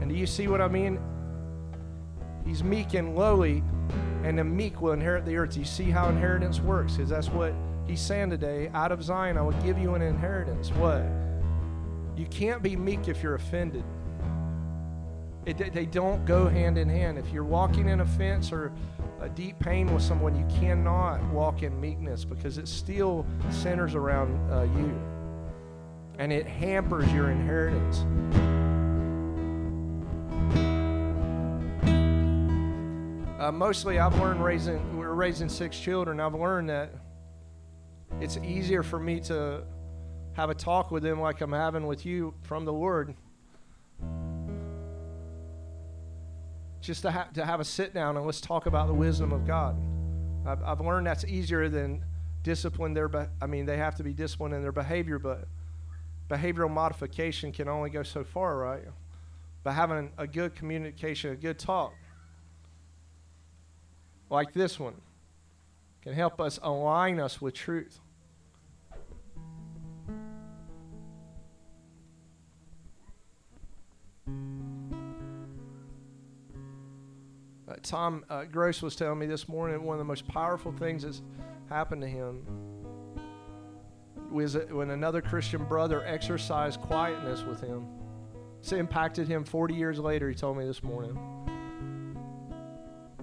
And do you see what I mean? He's meek and lowly, and the meek will inherit the earth. You see how inheritance works? Because that's what he's saying today. Out of Zion, I will give you an inheritance. What? You can't be meek if you're offended. It, they don't go hand in hand. If you're walking in offense or a deep pain with someone, you cannot walk in meekness because it still centers around uh, you and it hampers your inheritance. Uh, mostly, I've learned raising, we're raising six children. I've learned that it's easier for me to have a talk with them like I'm having with you from the Lord just to, ha- to have a sit down and let's talk about the wisdom of God. I've, I've learned that's easier than discipline their, be- I mean, they have to be disciplined in their behavior, but behavioral modification can only go so far, right? But having a good communication, a good talk, like this one, can help us align us with truth. Tom uh, Gross was telling me this morning one of the most powerful things that's happened to him was when another Christian brother exercised quietness with him. It's impacted him 40 years later, he told me this morning.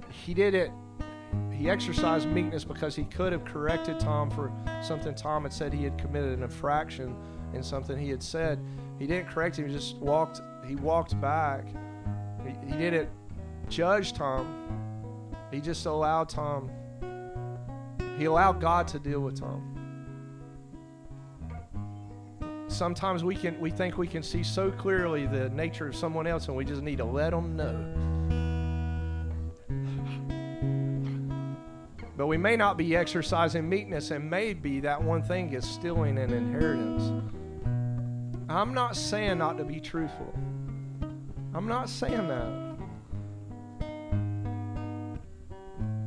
He did it, he exercised meekness because he could have corrected Tom for something Tom had said he had committed an infraction in something he had said. He didn't correct him, he just walked, he walked back. He, he didn't judge Tom, he just allowed Tom, he allowed God to deal with Tom. Sometimes we can we think we can see so clearly the nature of someone else and we just need to let them know. But we may not be exercising meekness and maybe that one thing is stealing an inheritance. I'm not saying not to be truthful. I'm not saying that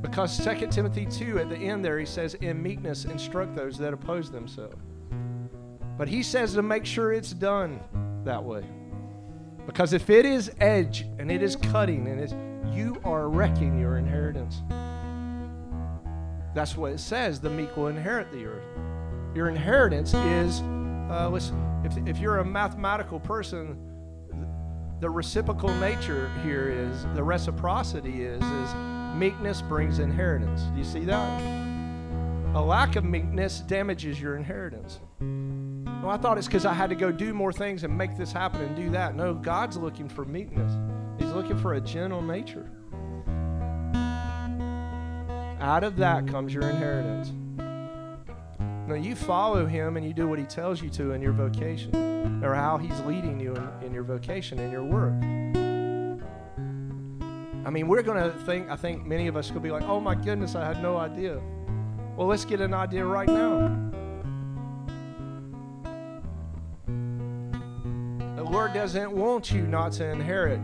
because 2 timothy 2 at the end there he says in meekness instruct those that oppose themselves but he says to make sure it's done that way. Because if it is edge and it is cutting and it's you are wrecking your inheritance. That's what it says. The meek will inherit the earth. Your inheritance is, uh, if, if you're a mathematical person, the reciprocal nature here is, the reciprocity is, is meekness brings inheritance. Do you see that? A lack of meekness damages your inheritance. Well, I thought it's because I had to go do more things and make this happen and do that. No, God's looking for meekness, He's looking for a gentle nature. Out of that comes your inheritance. Now, you follow Him and you do what He tells you to in your vocation, or how He's leading you in, in your vocation, in your work. I mean, we're going to think, I think many of us could be like, oh my goodness, I had no idea. Well, let's get an idea right now. The Lord doesn't want you not to inherit.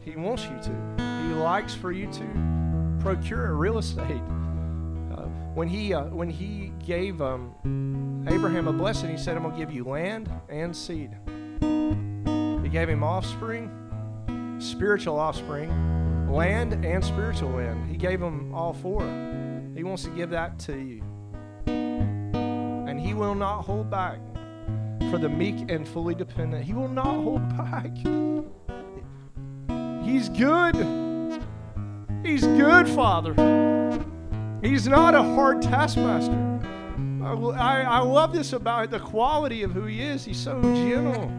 He wants you to. He likes for you to procure real estate. Uh, when he uh, when he gave um, Abraham a blessing, he said, "I'm gonna give you land and seed." He gave him offspring, spiritual offspring, land and spiritual land. He gave them all four. He wants to give that to you, and he will not hold back for the meek and fully dependent. He will not hold back. He's good. He's good, Father. He's not a hard taskmaster. I, I, I love this about the quality of who he is. He's so gentle.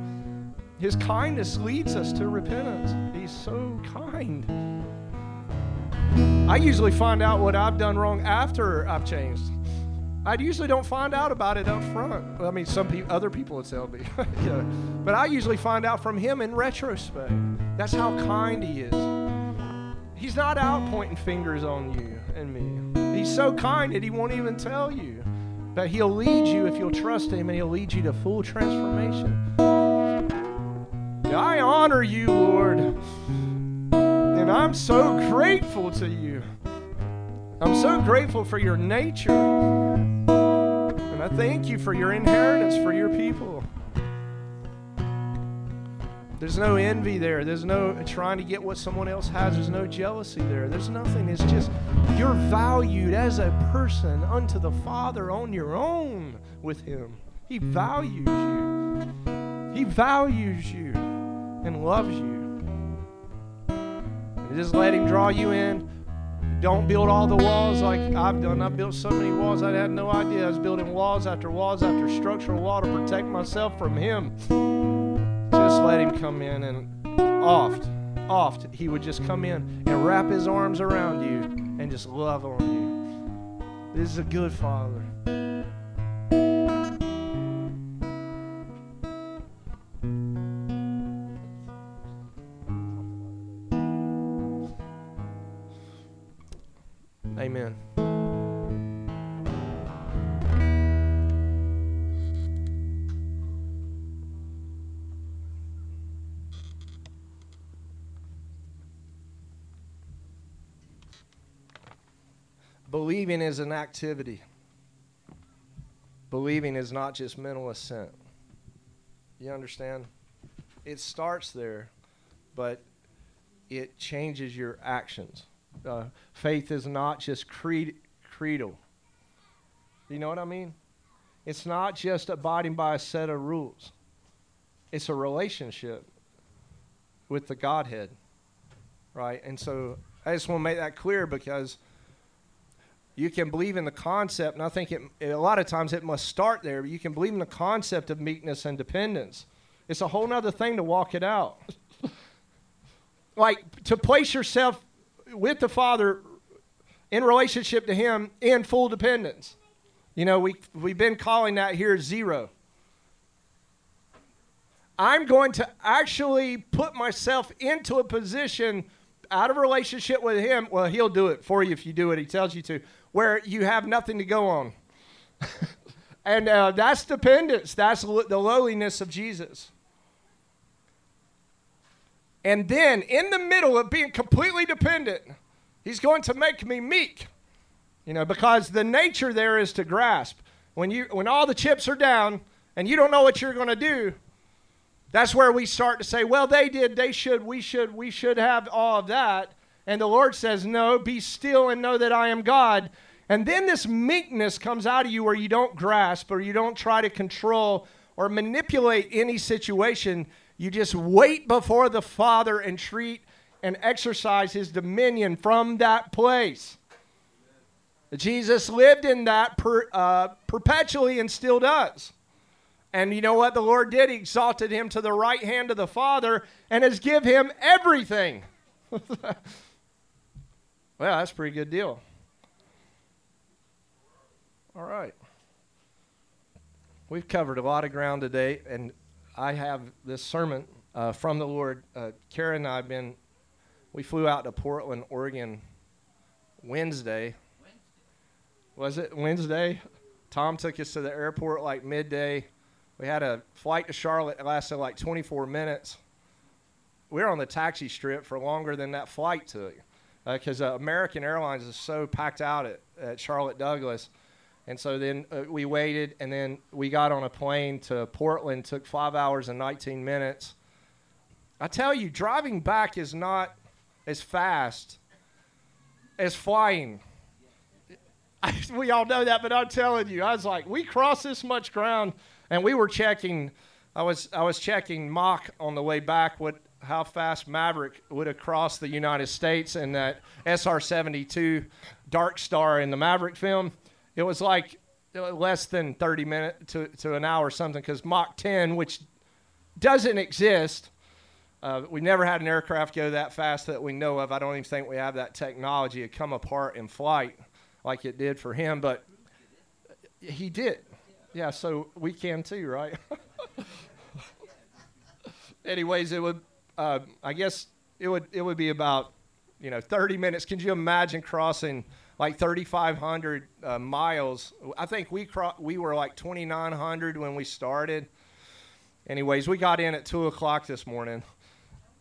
His kindness leads us to repentance. He's so kind. I usually find out what I've done wrong after I've changed. I usually don't find out about it up front. I mean, some pe- other people would tell me, but I usually find out from him in retrospect. That's how kind he is. He's not out pointing fingers on you and me. He's so kind that he won't even tell you. But he'll lead you if you'll trust him, and he'll lead you to full transformation. I honor you, Lord, and I'm so grateful to you. I'm so grateful for your nature. And I thank you for your inheritance for your people. There's no envy there. There's no trying to get what someone else has. There's no jealousy there. There's nothing. It's just you're valued as a person unto the Father on your own with Him. He values you. He values you and loves you. And just let Him draw you in don't build all the walls like I've done. I've built so many walls I had no idea. I was building walls after walls after structural wall to protect myself from him. Just let him come in and oft, oft, he would just come in and wrap his arms around you and just love on you. This is a good father. Amen. Believing is an activity. Believing is not just mental assent. You understand? It starts there, but it changes your actions. Uh, faith is not just creed, creedal. You know what I mean? It's not just abiding by a set of rules. It's a relationship with the Godhead, right? And so I just want to make that clear because you can believe in the concept, and I think it, a lot of times it must start there. But you can believe in the concept of meekness and dependence. It's a whole other thing to walk it out. like to place yourself with the Father in relationship to Him in full dependence. You know, we, we've been calling that here zero. I'm going to actually put myself into a position out of relationship with Him. Well, He'll do it for you if you do what He tells you to, where you have nothing to go on. and uh, that's dependence, that's the lowliness of Jesus. And then, in the middle of being completely dependent, He's going to make me meek. You know, because the nature there is to grasp. When you when all the chips are down and you don't know what you're going to do, that's where we start to say, well, they did, they should, we should, we should have all of that. And the Lord says, no, be still and know that I am God. And then this meekness comes out of you where you don't grasp or you don't try to control or manipulate any situation. You just wait before the Father and treat and exercise his dominion from that place. Jesus lived in that per, uh, perpetually and still does. And you know what the Lord did? He exalted him to the right hand of the Father and has give him everything. well, that's a pretty good deal. All right. We've covered a lot of ground today, and I have this sermon uh, from the Lord. Uh, Karen and I have been, we flew out to Portland, Oregon Wednesday was it Wednesday? Tom took us to the airport like midday. We had a flight to Charlotte that lasted like 24 minutes. We were on the taxi strip for longer than that flight took because uh, uh, American Airlines is so packed out at, at Charlotte Douglas. And so then uh, we waited, and then we got on a plane to Portland. Took five hours and 19 minutes. I tell you, driving back is not as fast as flying. we all know that, but I'm telling you, I was like, we crossed this much ground, and we were checking. I was I was checking Mach on the way back what how fast Maverick would have crossed the United States in that SR-72 Dark Star in the Maverick film. It was like less than 30 minutes to, to an hour or something because Mach 10, which doesn't exist, uh, we never had an aircraft go that fast that we know of. I don't even think we have that technology to come apart in flight like it did for him, but he did. Yeah, so we can too, right? Anyways, it would. Uh, I guess it would. It would be about, you know, 30 minutes. Can you imagine crossing like 3,500 uh, miles? I think we cro- we were like 2,900 when we started. Anyways, we got in at two o'clock this morning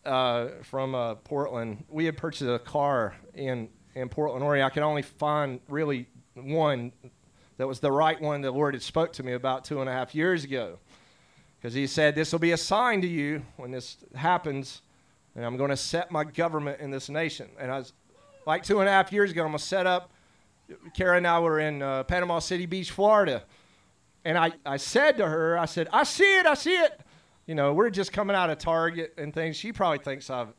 uh, from uh, Portland. We had purchased a car in in Portland, Oregon. I could only find really one that was the right one the Lord had spoke to me about two and a half years ago. Because he said, This will be a sign to you when this happens, and I'm going to set my government in this nation. And I was like two and a half years ago, I'm going to set up. Kara and I were in uh, Panama City Beach, Florida. And I, I said to her, I said, I see it, I see it. You know, we're just coming out of Target and things. She probably thinks I've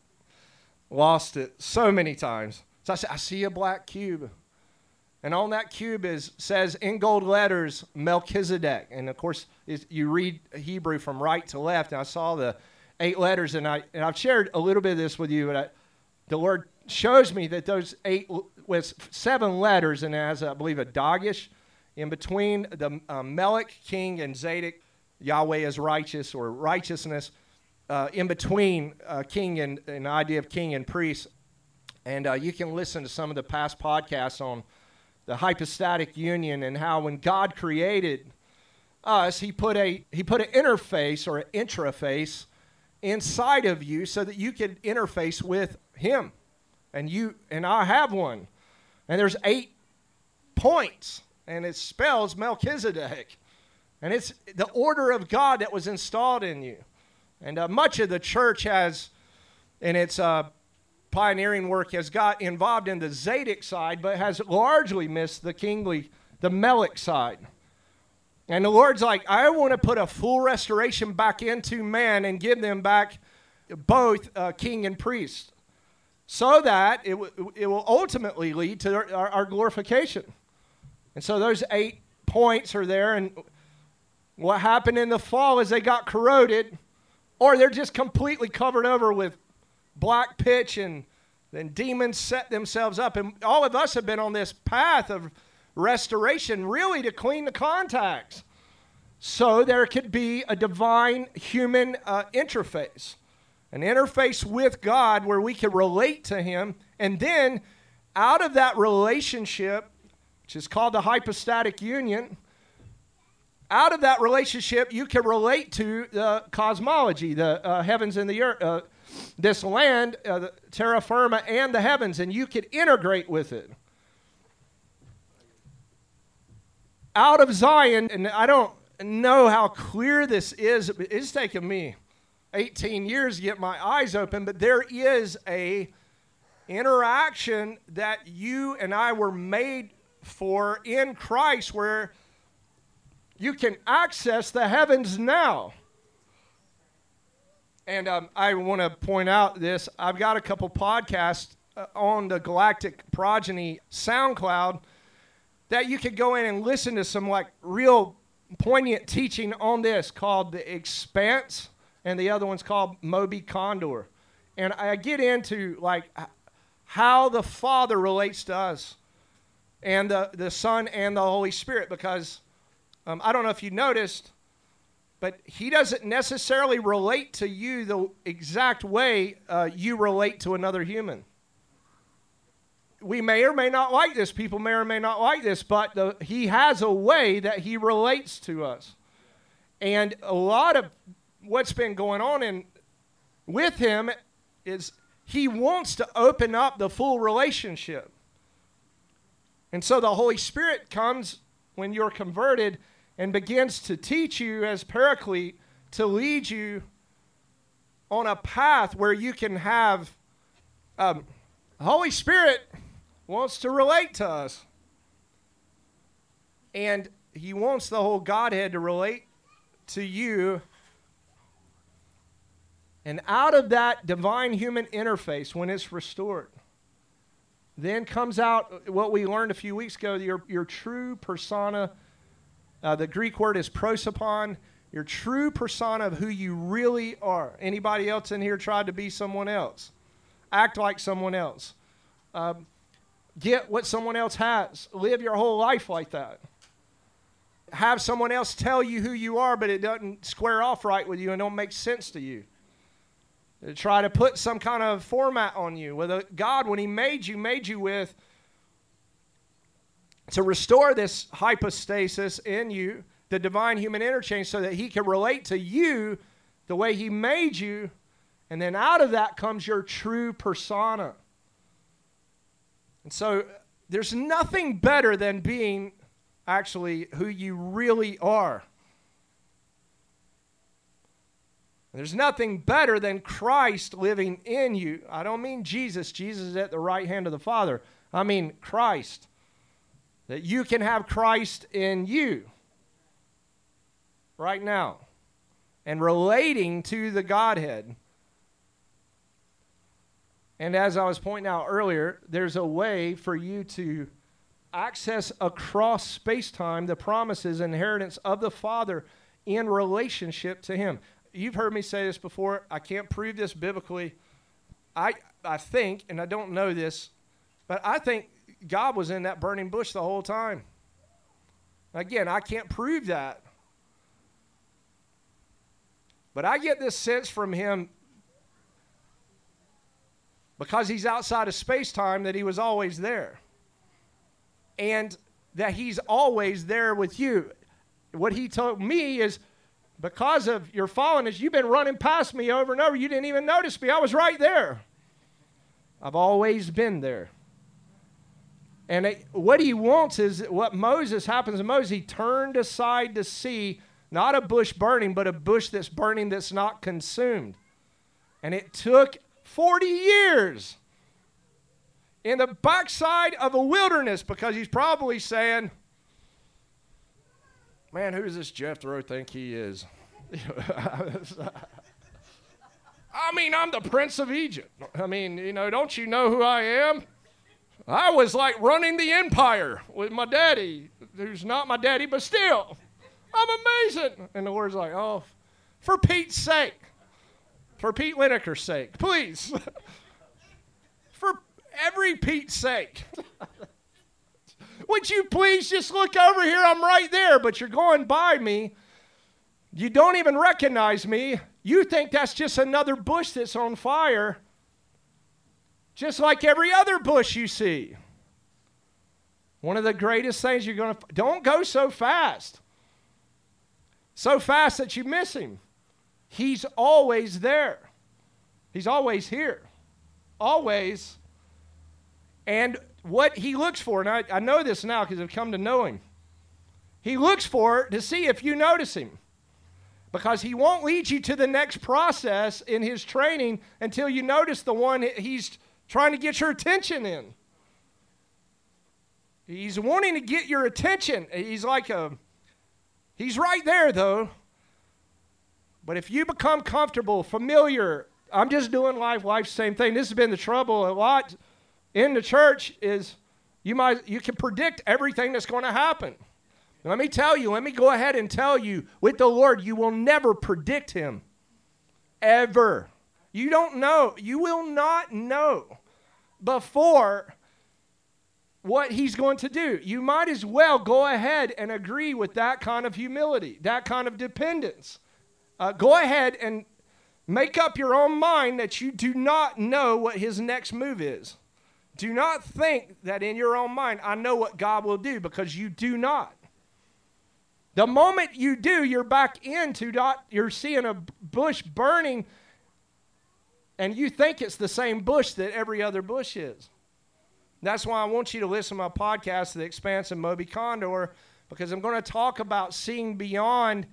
lost it so many times. So I said, I see a black cube. And on that cube is says in gold letters Melchizedek. And of course, you read Hebrew from right to left. And I saw the eight letters, and I and I've shared a little bit of this with you. But I, the Lord shows me that those eight with seven letters, and has, I believe, a Dagesh in between the uh, Melech king and Zadok. Yahweh is righteous or righteousness. Uh, in between uh, king and an idea of king and priest and uh, you can listen to some of the past podcasts on the hypostatic union and how when God created us, He put a He put an interface or an intraface inside of you so that you could interface with Him. And you and I have one. And there's eight points, and it spells Melchizedek. And it's the order of God that was installed in you. And uh, much of the church has, in its uh, pioneering work, has got involved in the Zadic side, but has largely missed the kingly, the Melech side. And the Lord's like, I want to put a full restoration back into man and give them back both uh, king and priest so that it, w- it will ultimately lead to our, our glorification. And so those eight points are there. And what happened in the fall is they got corroded, or they're just completely covered over with black pitch, and then demons set themselves up. And all of us have been on this path of restoration, really to clean the contacts. So there could be a divine human uh, interface, an interface with God where we can relate to Him. And then out of that relationship, which is called the hypostatic union, out of that relationship, you can relate to the cosmology, the uh, heavens and the earth, uh, this land, uh, the terra firma, and the heavens, and you can integrate with it. Out of Zion, and I don't know how clear this is. It's taken me 18 years to get my eyes open, but there is a interaction that you and I were made for in Christ where you can access the heavens now. And um, I want to point out this. I've got a couple podcasts uh, on the Galactic Progeny SoundCloud that you could go in and listen to some like real poignant teaching on this called The Expanse, and the other one's called Moby Condor. And I get into like how the Father relates to us and the, the Son and the Holy Spirit because um, I don't know if you noticed, but He doesn't necessarily relate to you the exact way uh, you relate to another human we may or may not like this. People may or may not like this, but the, he has a way that he relates to us. And a lot of what's been going on in, with him is he wants to open up the full relationship. And so the Holy Spirit comes when you're converted and begins to teach you as paraclete to lead you on a path where you can have um, Holy Spirit wants to relate to us. And he wants the whole Godhead to relate to you. And out of that divine human interface, when it's restored, then comes out what we learned a few weeks ago your, your true persona. Uh, the Greek word is prosopon, your true persona of who you really are. Anybody else in here tried to be someone else? Act like someone else. Um, get what someone else has. Live your whole life like that. Have someone else tell you who you are, but it doesn't square off right with you and don't make sense to you. Try to put some kind of format on you. With God, when He made you, made you with to restore this hypostasis in you, the divine human interchange, so that He can relate to you the way He made you, and then out of that comes your true persona. And so there's nothing better than being actually who you really are. There's nothing better than Christ living in you. I don't mean Jesus. Jesus is at the right hand of the Father. I mean Christ. That you can have Christ in you right now and relating to the Godhead. And as I was pointing out earlier, there's a way for you to access across space time the promises, inheritance of the Father in relationship to Him. You've heard me say this before. I can't prove this biblically. I, I think, and I don't know this, but I think God was in that burning bush the whole time. Again, I can't prove that. But I get this sense from him because he's outside of space time that he was always there. And that he's always there with you. What he told me is because of your fallenness, you've been running past me over and over. You didn't even notice me. I was right there. I've always been there. And it, what he wants is what Moses happens to Moses. He turned aside to see not a bush burning, but a bush that's burning that's not consumed. And it took 40 years in the backside of a wilderness because he's probably saying, Man, who does this Jethro think he is? I mean, I'm the prince of Egypt. I mean, you know, don't you know who I am? I was like running the empire with my daddy, who's not my daddy, but still, I'm amazing. And the Lord's like, oh, for Pete's sake, for Pete Lineker's sake, please, for every Pete's sake. Would you please just look over here? I'm right there, but you're going by me. You don't even recognize me. You think that's just another bush that's on fire, just like every other bush you see. One of the greatest things you're going to don't go so fast. So fast that you miss him. He's always there. He's always here. Always. And what he looks for, and I, I know this now because I've come to know him. He looks for to see if you notice him. Because he won't lead you to the next process in his training until you notice the one he's trying to get your attention in. He's wanting to get your attention. He's like a, he's right there though. But if you become comfortable, familiar, I'm just doing life, life, same thing. This has been the trouble a lot in the church is you might you can predict everything that's going to happen. Let me tell you, let me go ahead and tell you with the Lord, you will never predict him. Ever. You don't know. You will not know before what he's going to do. You might as well go ahead and agree with that kind of humility, that kind of dependence. Uh, go ahead and make up your own mind that you do not know what his next move is. Do not think that in your own mind, I know what God will do, because you do not. The moment you do, you're back into not, you're seeing a bush burning, and you think it's the same bush that every other bush is. That's why I want you to listen to my podcast, The Expanse of Moby Condor, because I'm going to talk about seeing beyond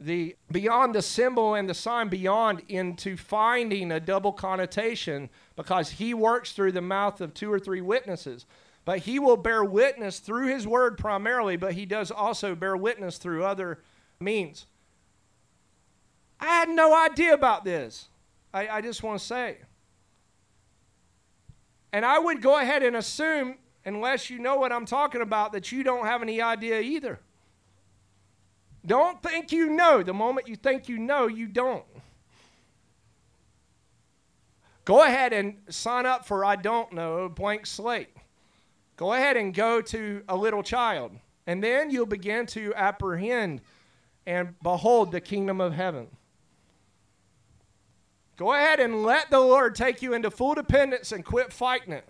the beyond the symbol and the sign beyond into finding a double connotation because he works through the mouth of two or three witnesses. But he will bear witness through his word primarily but he does also bear witness through other means. I had no idea about this. I, I just want to say. And i would go ahead and assume unless you know what i'm talking about that you don't have any idea either don't think you know. The moment you think you know, you don't. Go ahead and sign up for I don't know, blank slate. Go ahead and go to a little child, and then you'll begin to apprehend and behold the kingdom of heaven. Go ahead and let the Lord take you into full dependence and quit fighting it.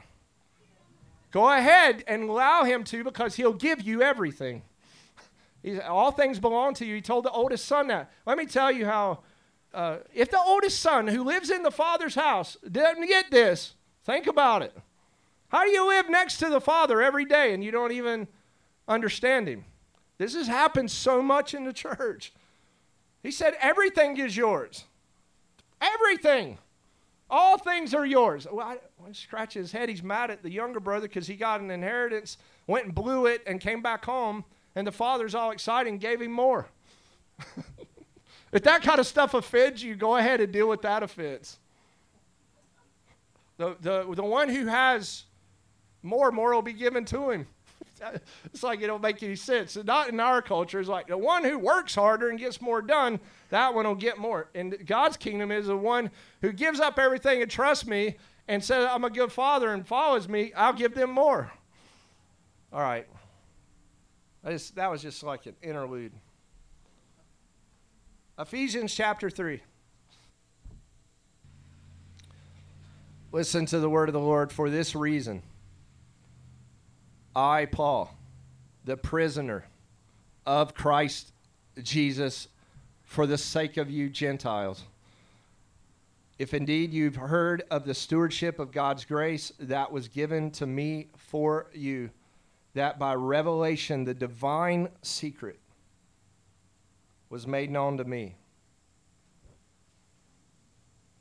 Go ahead and allow Him to because He'll give you everything. All things belong to you. He told the oldest son that. Let me tell you how, uh, if the oldest son who lives in the father's house doesn't get this, think about it. How do you live next to the father every day and you don't even understand him? This has happened so much in the church. He said, Everything is yours. Everything. All things are yours. Well, I, I his head. He's mad at the younger brother because he got an inheritance, went and blew it, and came back home and the father's all excited and gave him more. if that kind of stuff offends you, go ahead and deal with that offense. The, the, the one who has more, more will be given to him. it's like it don't make any sense. Not in our culture. It's like the one who works harder and gets more done, that one will get more. And God's kingdom is the one who gives up everything and trusts me and says, I'm a good father and follows me, I'll give them more. All right. Just, that was just like an interlude. Ephesians chapter 3. Listen to the word of the Lord for this reason. I, Paul, the prisoner of Christ Jesus, for the sake of you Gentiles, If indeed you've heard of the stewardship of God's grace that was given to me for you, that by revelation the divine secret was made known to me.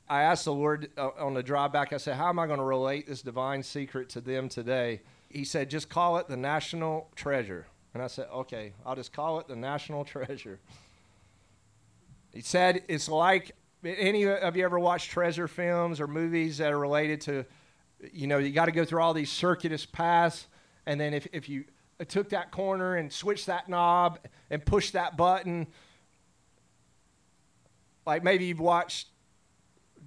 I asked the Lord uh, on the drive back, I said, How am I going to relate this divine secret to them today? He said, Just call it the national treasure. And I said, Okay, I'll just call it the national treasure. He said, It's like any of you ever watched treasure films or movies that are related to, you know, you got to go through all these circuitous paths. And then if, if you took that corner and switched that knob and pushed that button, like maybe you've watched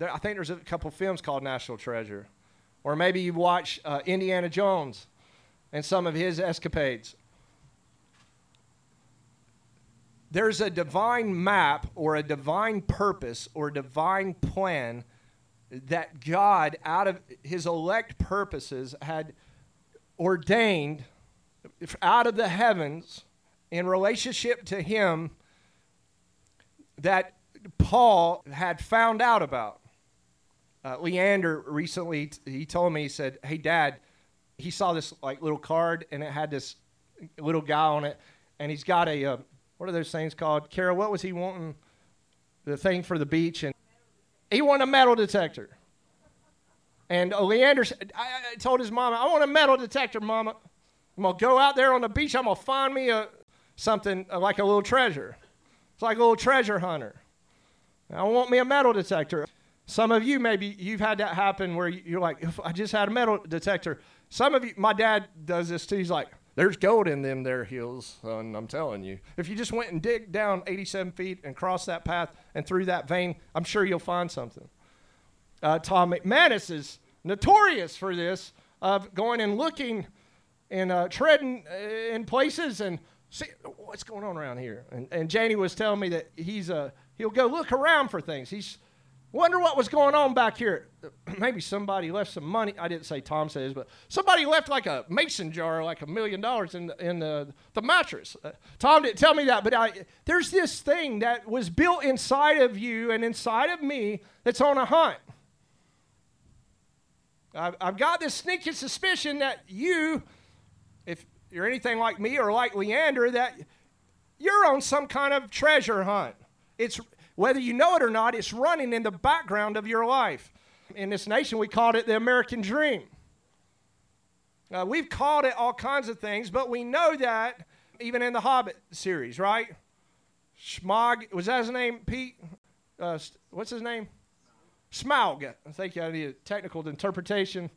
I think there's a couple films called National Treasure. Or maybe you watch uh, Indiana Jones and some of his escapades. There's a divine map or a divine purpose or divine plan that God, out of his elect purposes, had ordained out of the heavens in relationship to him that Paul had found out about. Uh, Leander recently he told me he said, "Hey, Dad, he saw this like little card and it had this little guy on it, and he's got a uh, what are those things called? Carol, what was he wanting? The thing for the beach, and he wanted a metal detector. And Leander I, told his mama, "I want a metal detector, Mama. I'm gonna go out there on the beach. I'm gonna find me a something uh, like a little treasure. It's like a little treasure hunter. I want me a metal detector." Some of you, maybe you've had that happen where you're like, if I just had a metal detector. Some of you, my dad does this too. He's like, there's gold in them there hills, and I'm telling you. If you just went and dig down 87 feet and crossed that path and through that vein, I'm sure you'll find something. Uh, Tom McManus is notorious for this, of going and looking and uh, treading uh, in places and see what's going on around here. And, and Janie was telling me that he's uh, he'll go look around for things. He's Wonder what was going on back here. Maybe somebody left some money. I didn't say Tom says, but somebody left like a mason jar, like a million dollars in the, in the, the mattress. Uh, Tom didn't tell me that, but I, there's this thing that was built inside of you and inside of me that's on a hunt. I've, I've got this sneaky suspicion that you, if you're anything like me or like Leander, that you're on some kind of treasure hunt. It's whether you know it or not, it's running in the background of your life. In this nation, we called it the American dream. Uh, we've called it all kinds of things, but we know that even in the Hobbit series, right? Schmog, was that his name, Pete? Uh, what's his name? Smaug. I think I need a technical interpretation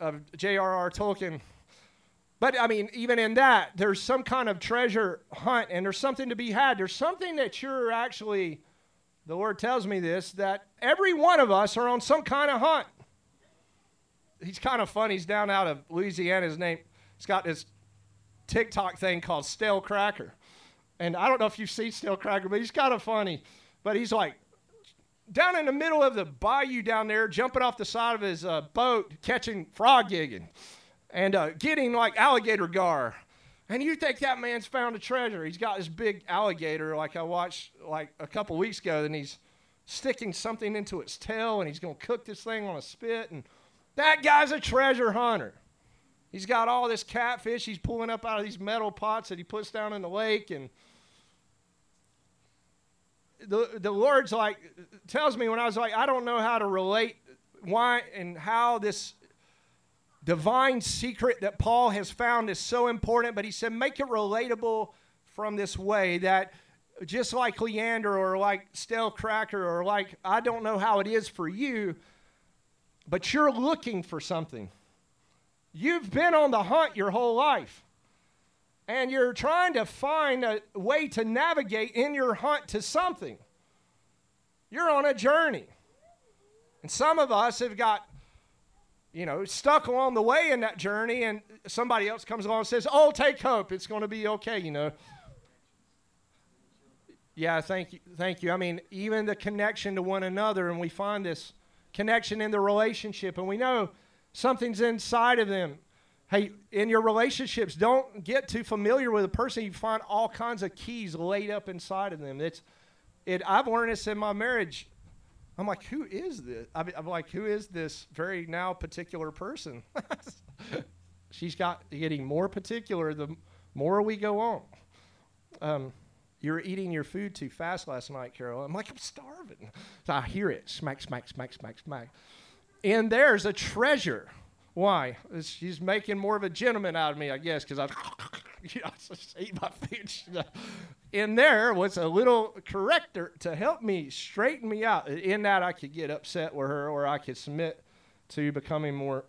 of J.R.R. Tolkien. But I mean, even in that, there's some kind of treasure hunt and there's something to be had. There's something that you're actually the Lord tells me this that every one of us are on some kind of hunt. He's kind of fun. He's down out of Louisiana. His name, he's got this TikTok thing called Stalekracker. And I don't know if you've seen Stalekracker, but he's kind of funny. But he's like down in the middle of the bayou down there, jumping off the side of his uh, boat, catching frog gigging and uh, getting like alligator gar and you think that man's found a treasure. He's got this big alligator, like I watched like a couple weeks ago, and he's sticking something into its tail, and he's going to cook this thing on a spit. And that guy's a treasure hunter. He's got all this catfish he's pulling up out of these metal pots that he puts down in the lake. And the, the Lord's like, tells me when I was like, I don't know how to relate why and how this divine secret that Paul has found is so important, but he said, make it relatable from this way that just like Leander or like Stalekracker or like, I don't know how it is for you, but you're looking for something. You've been on the hunt your whole life. And you're trying to find a way to navigate in your hunt to something. You're on a journey. And some of us have got you know, stuck along the way in that journey, and somebody else comes along and says, Oh, take hope. It's going to be okay, you know. Yeah, thank you. Thank you. I mean, even the connection to one another, and we find this connection in the relationship, and we know something's inside of them. Hey, in your relationships, don't get too familiar with a person. You find all kinds of keys laid up inside of them. It's, it, I've learned this in my marriage I'm like, who is this? I mean, I'm like, who is this very now particular person? She's got getting more particular the more we go on. Um, you're eating your food too fast last night, Carol. I'm like, I'm starving. So I hear it smack, smack, smack, smack, smack. And there's a treasure. Why? She's making more of a gentleman out of me, I guess, because I, you know, just eat my food. In there was a little corrector to help me straighten me out. In that, I could get upset with her, or I could submit to becoming more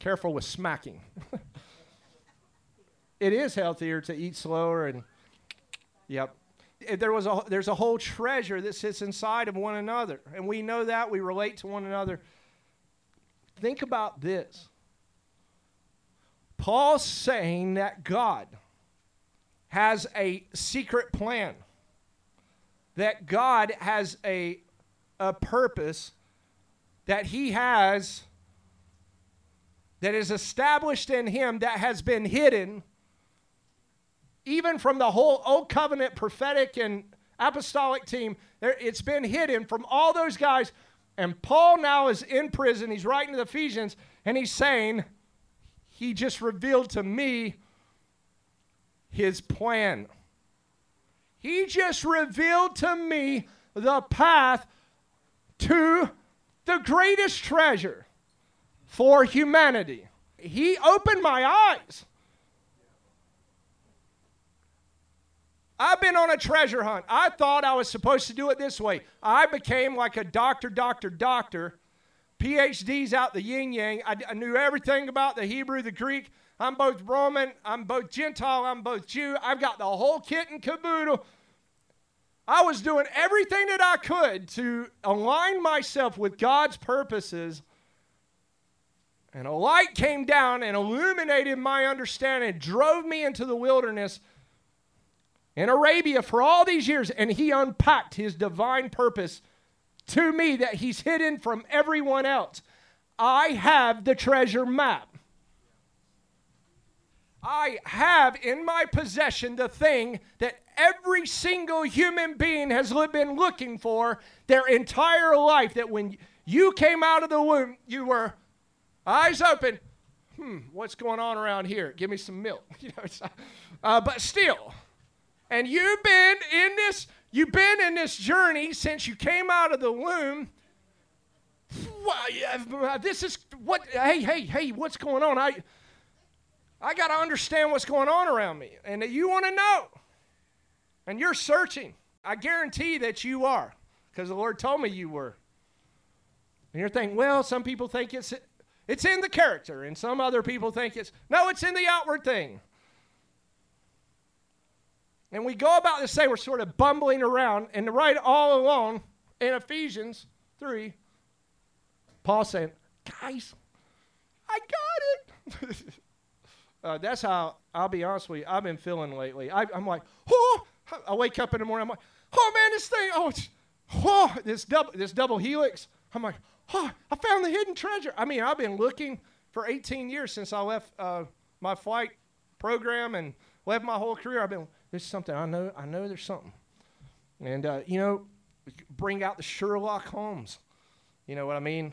careful with smacking. it is healthier to eat slower and Yep. Eh, there was a, there's a whole treasure that sits inside of one another. And we know that. We relate to one another. Think about this. Paul's saying that God has a secret plan, that God has a, a purpose that he has that is established in him that has been hidden even from the whole Old Covenant prophetic and apostolic team, it's been hidden from all those guys. And Paul now is in prison. He's writing to the Ephesians, and he's saying, He just revealed to me his plan. He just revealed to me the path to the greatest treasure for humanity. He opened my eyes. I've been on a treasure hunt. I thought I was supposed to do it this way. I became like a doctor, doctor, doctor. PhDs out the yin yang. I, I knew everything about the Hebrew, the Greek. I'm both Roman, I'm both Gentile, I'm both Jew. I've got the whole kit and caboodle. I was doing everything that I could to align myself with God's purposes. And a light came down and illuminated my understanding, drove me into the wilderness in Arabia for all these years, and he unpacked his divine purpose to me that he's hidden from everyone else. I have the treasure map. I have in my possession the thing that every single human being has been looking for their entire life. That when you came out of the womb, you were eyes open. Hmm, what's going on around here? Give me some milk. You know, uh, but still, and you've been in this, you've been in this journey since you came out of the womb. Uh, this is what, hey, hey, hey, what's going on? I, I got to understand what's going on around me. And you want to know. And you're searching. I guarantee that you are, because the Lord told me you were. And you're thinking, well, some people think it's it's in the character, and some other people think it's no, it's in the outward thing. And we go about the same, we're sort of bumbling around. And right all along in Ephesians 3, Paul saying, Guys, I got it. uh, that's how, I'll be honest with you, I've been feeling lately. I, am like, oh, I wake up in the morning, I'm like, oh man, this thing, oh, oh this, double, this double helix. I'm like, oh, I found the hidden treasure. I mean, I've been looking for 18 years since I left uh, my flight program and left my whole career. I've been there's something I know. I know there's something. And uh, you know, bring out the Sherlock Holmes. You know what I mean?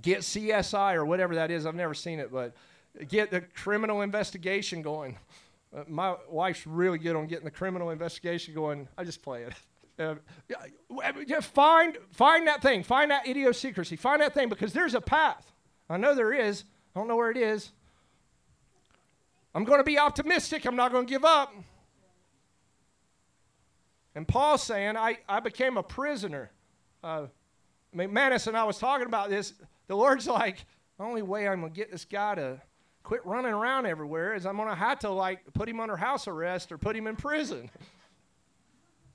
Get CSI or whatever that is. I've never seen it, but get the criminal investigation going. Uh, my wife's really good on getting the criminal investigation going. I just play it. Uh, just find find that thing. Find that idiosyncrasy. Find that thing because there's a path. I know there is. I don't know where it is. I'm going to be optimistic. I'm not going to give up. And Paul's saying, I, I became a prisoner. Uh, McManus and I was talking about this. The Lord's like, the only way I'm going to get this guy to quit running around everywhere is I'm going to have to like put him under house arrest or put him in prison.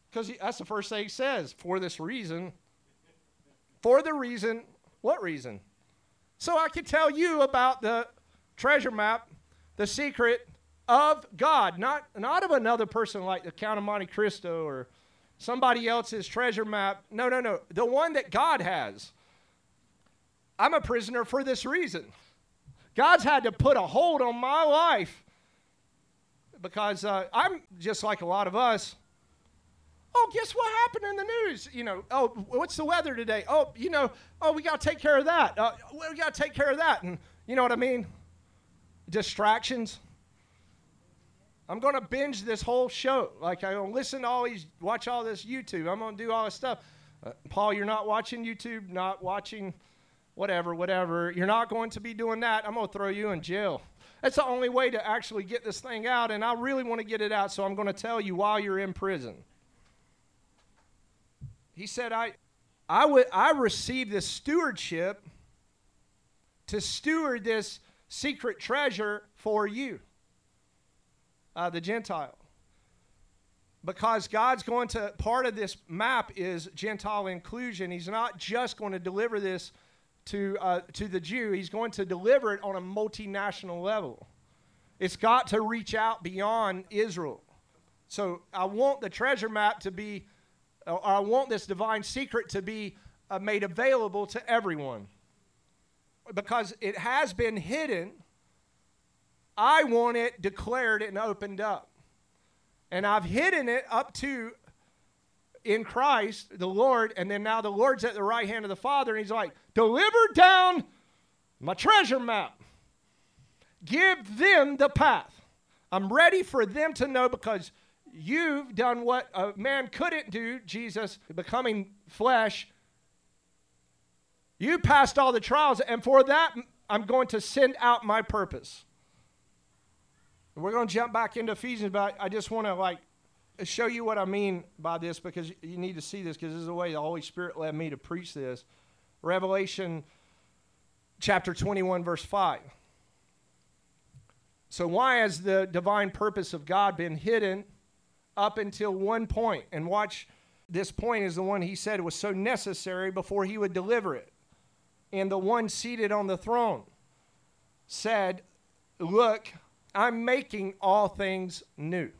Because that's the first thing he says. For this reason. For the reason. What reason? So I could tell you about the treasure map the secret of God, not, not of another person like the Count of Monte Cristo or somebody else's treasure map. No, no, no. The one that God has. I'm a prisoner for this reason. God's had to put a hold on my life because uh, I'm just like a lot of us. Oh, guess what happened in the news? You know, oh, what's the weather today? Oh, you know, oh, we got to take care of that. Uh, we got to take care of that. And you know what I mean? Distractions. I'm going to binge this whole show. Like, I'm going to listen to all these, watch all this YouTube. I'm going to do all this stuff. Uh, Paul, you're not watching YouTube, not watching whatever, whatever. You're not going to be doing that. I'm going to throw you in jail. That's the only way to actually get this thing out, and I really want to get it out, so I'm going to tell you while you're in prison. He said, I, I, would, I received this stewardship to steward this secret treasure for you uh, the Gentile. Because God's going to, part of this map is Gentile inclusion. He's not just going to deliver this to, uh, to the Jew, He's going to deliver it on a multinational level. It's got to reach out beyond Israel. So I want the treasure map to be, or I want this divine secret to be uh, made available to everyone. Because it has been hidden I want it declared and opened up. And I've hidden it up to in Christ, the Lord, and then now the Lord's at the right hand of the Father, and He's like, deliver down my treasure map. Give them the path. I'm ready for them to know because you've done what a man couldn't do, Jesus becoming flesh. You passed all the trials, and for that, I'm going to send out my purpose. We're going to jump back into Ephesians, but I just want to like show you what I mean by this because you need to see this because this is the way the Holy Spirit led me to preach this. Revelation chapter 21, verse 5. So, why has the divine purpose of God been hidden up until one point? And watch, this point is the one he said was so necessary before he would deliver it. And the one seated on the throne said, Look, I'm making all things new.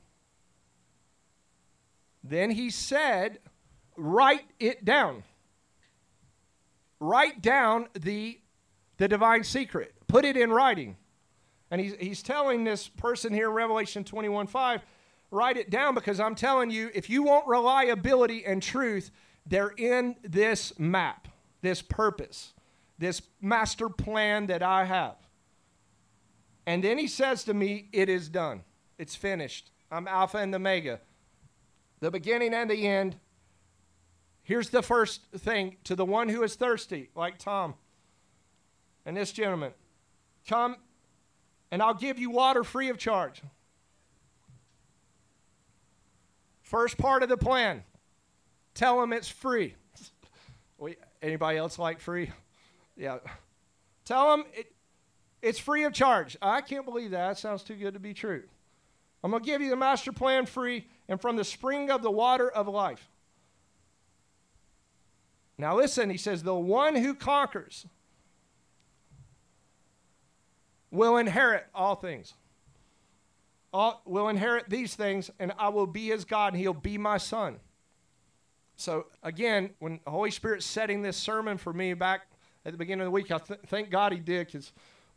Then he said, Write it down. Write down the, the divine secret. Put it in writing. And he's, he's telling this person here in Revelation 21 5, write it down because I'm telling you, if you want reliability and truth, they're in this map, this purpose, this master plan that I have. And then he says to me, It is done. It's finished. I'm Alpha and Omega, the beginning and the end. Here's the first thing to the one who is thirsty, like Tom and this gentleman come and I'll give you water free of charge. First part of the plan tell them it's free. Anybody else like free? Yeah. Tell them it, it's free of charge. I can't believe that. That sounds too good to be true. I'm going to give you the master plan free and from the spring of the water of life. Now, listen, he says, the one who conquers will inherit all things. All, will inherit these things, and I will be his God, and he'll be my son. So, again, when the Holy Spirit's setting this sermon for me back at the beginning of the week, I th- thank God he did because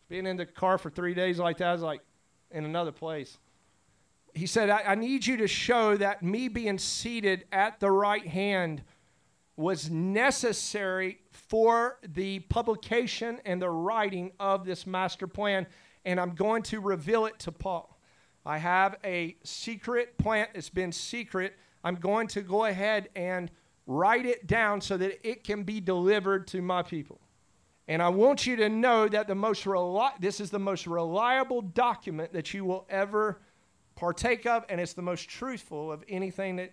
being in the car for three days like that, I was like in another place. He said, I, I need you to show that me being seated at the right hand was necessary for the publication and the writing of this master plan, and I'm going to reveal it to Paul. I have a secret plan, it's been secret. I'm going to go ahead and write it down so that it can be delivered to my people. And I want you to know that the most reli- this is the most reliable document that you will ever partake of, and it's the most truthful of anything that,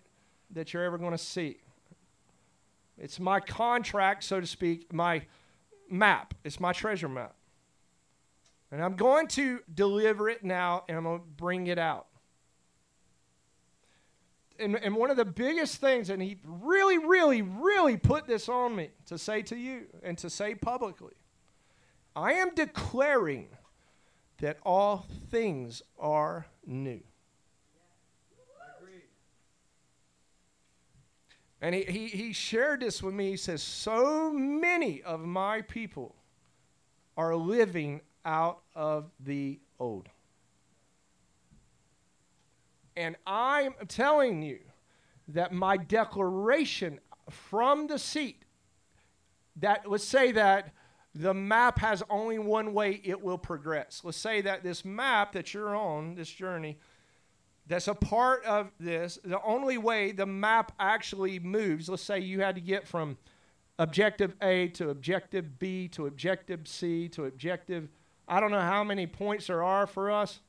that you're ever going to see. It's my contract, so to speak, my map. It's my treasure map. And I'm going to deliver it now, and I'm going to bring it out and, and one of the biggest things, and he really, really, really put this on me to say to you and to say publicly I am declaring that all things are new. And he, he, he shared this with me. He says, So many of my people are living out of the old. And I'm telling you that my declaration from the seat that let's say that the map has only one way it will progress. Let's say that this map that you're on, this journey, that's a part of this, the only way the map actually moves, let's say you had to get from objective A to objective B to objective C to objective, I don't know how many points there are for us.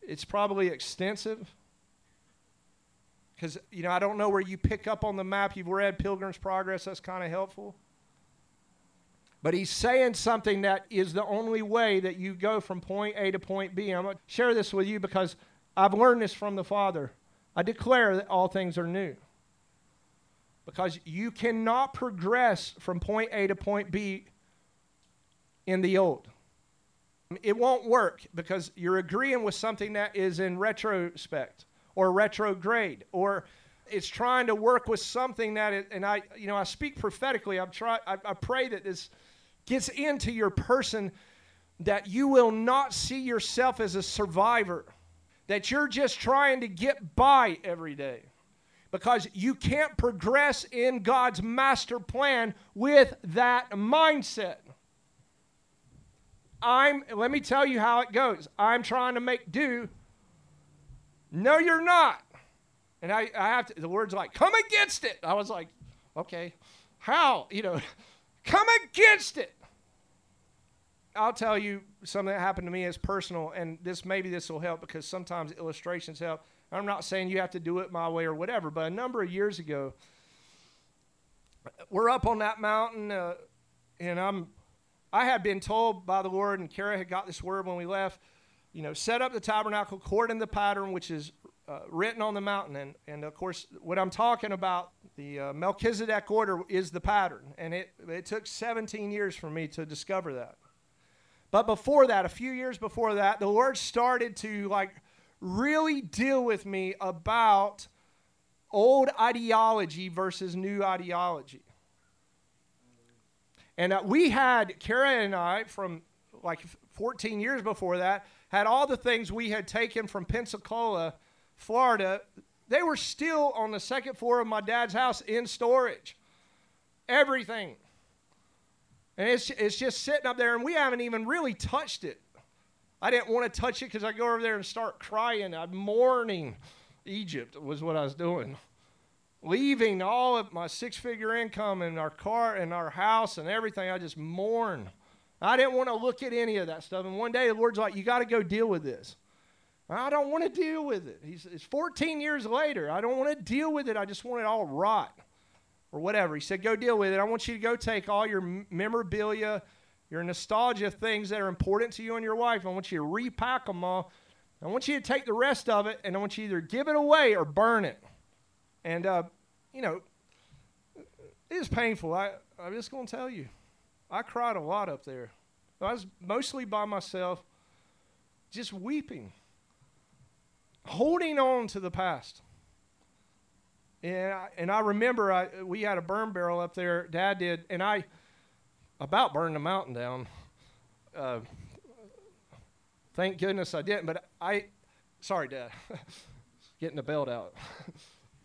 It's probably extensive. Because, you know, I don't know where you pick up on the map. You've read Pilgrim's Progress, that's kind of helpful. But he's saying something that is the only way that you go from point A to point B. I'm going to share this with you because I've learned this from the Father. I declare that all things are new. Because you cannot progress from point A to point B in the old. It won't work because you're agreeing with something that is in retrospect or retrograde or it's trying to work with something that it, and I you know I speak prophetically I'm try I, I pray that this gets into your person that you will not see yourself as a survivor, that you're just trying to get by every day. Because you can't progress in God's master plan with that mindset. I'm, let me tell you how it goes. I'm trying to make do. No, you're not. And I, I have to, the words like, come against it. I was like, okay, how? You know, come against it. I'll tell you something that happened to me as personal, and this maybe this will help because sometimes illustrations help. I'm not saying you have to do it my way or whatever, but a number of years ago, we're up on that mountain, uh, and I'm. I had been told by the Lord, and Kara had got this word when we left. You know, set up the tabernacle according to the pattern which is uh, written on the mountain, and and of course, what I'm talking about, the uh, Melchizedek order is the pattern, and it it took 17 years for me to discover that. But before that, a few years before that, the Lord started to like really deal with me about old ideology versus new ideology. And uh, we had, Kara and I, from like 14 years before that, had all the things we had taken from Pensacola, Florida. They were still on the second floor of my dad's house in storage. Everything. And it's, it's just sitting up there, and we haven't even really touched it. I didn't want to touch it because I go over there and start crying. I'm mourning Egypt, was what I was doing. Leaving all of my six figure income and our car and our house and everything, I just mourn. I didn't want to look at any of that stuff. And one day the Lord's like, You got to go deal with this. I don't want to deal with it. He's, it's 14 years later. I don't want to deal with it. I just want it all rot or whatever. He said, Go deal with it. I want you to go take all your memorabilia, your nostalgia things that are important to you and your wife. I want you to repack them all. I want you to take the rest of it, and I want you to either give it away or burn it. And, uh, you know, it is painful. I, I'm just going to tell you. I cried a lot up there. I was mostly by myself, just weeping, holding on to the past. And I, and I remember I, we had a burn barrel up there, Dad did, and I about burned the mountain down. Uh, thank goodness I didn't, but I, sorry, Dad, getting the belt out.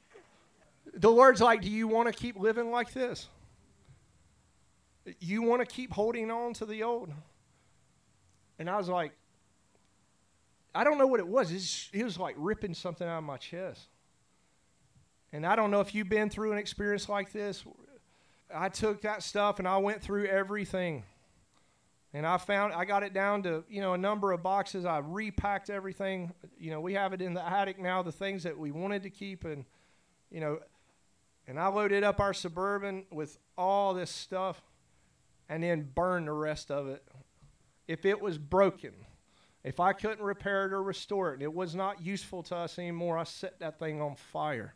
the Lord's like, do you want to keep living like this? You want to keep holding on to the old? And I was like, I don't know what it was. It was like ripping something out of my chest. And I don't know if you've been through an experience like this. I took that stuff and I went through everything. And I found I got it down to, you know, a number of boxes. I repacked everything. You know, we have it in the attic now, the things that we wanted to keep and you know, and I loaded up our suburban with all this stuff and then burn the rest of it. If it was broken, if I couldn't repair it or restore it, and it was not useful to us anymore, I set that thing on fire.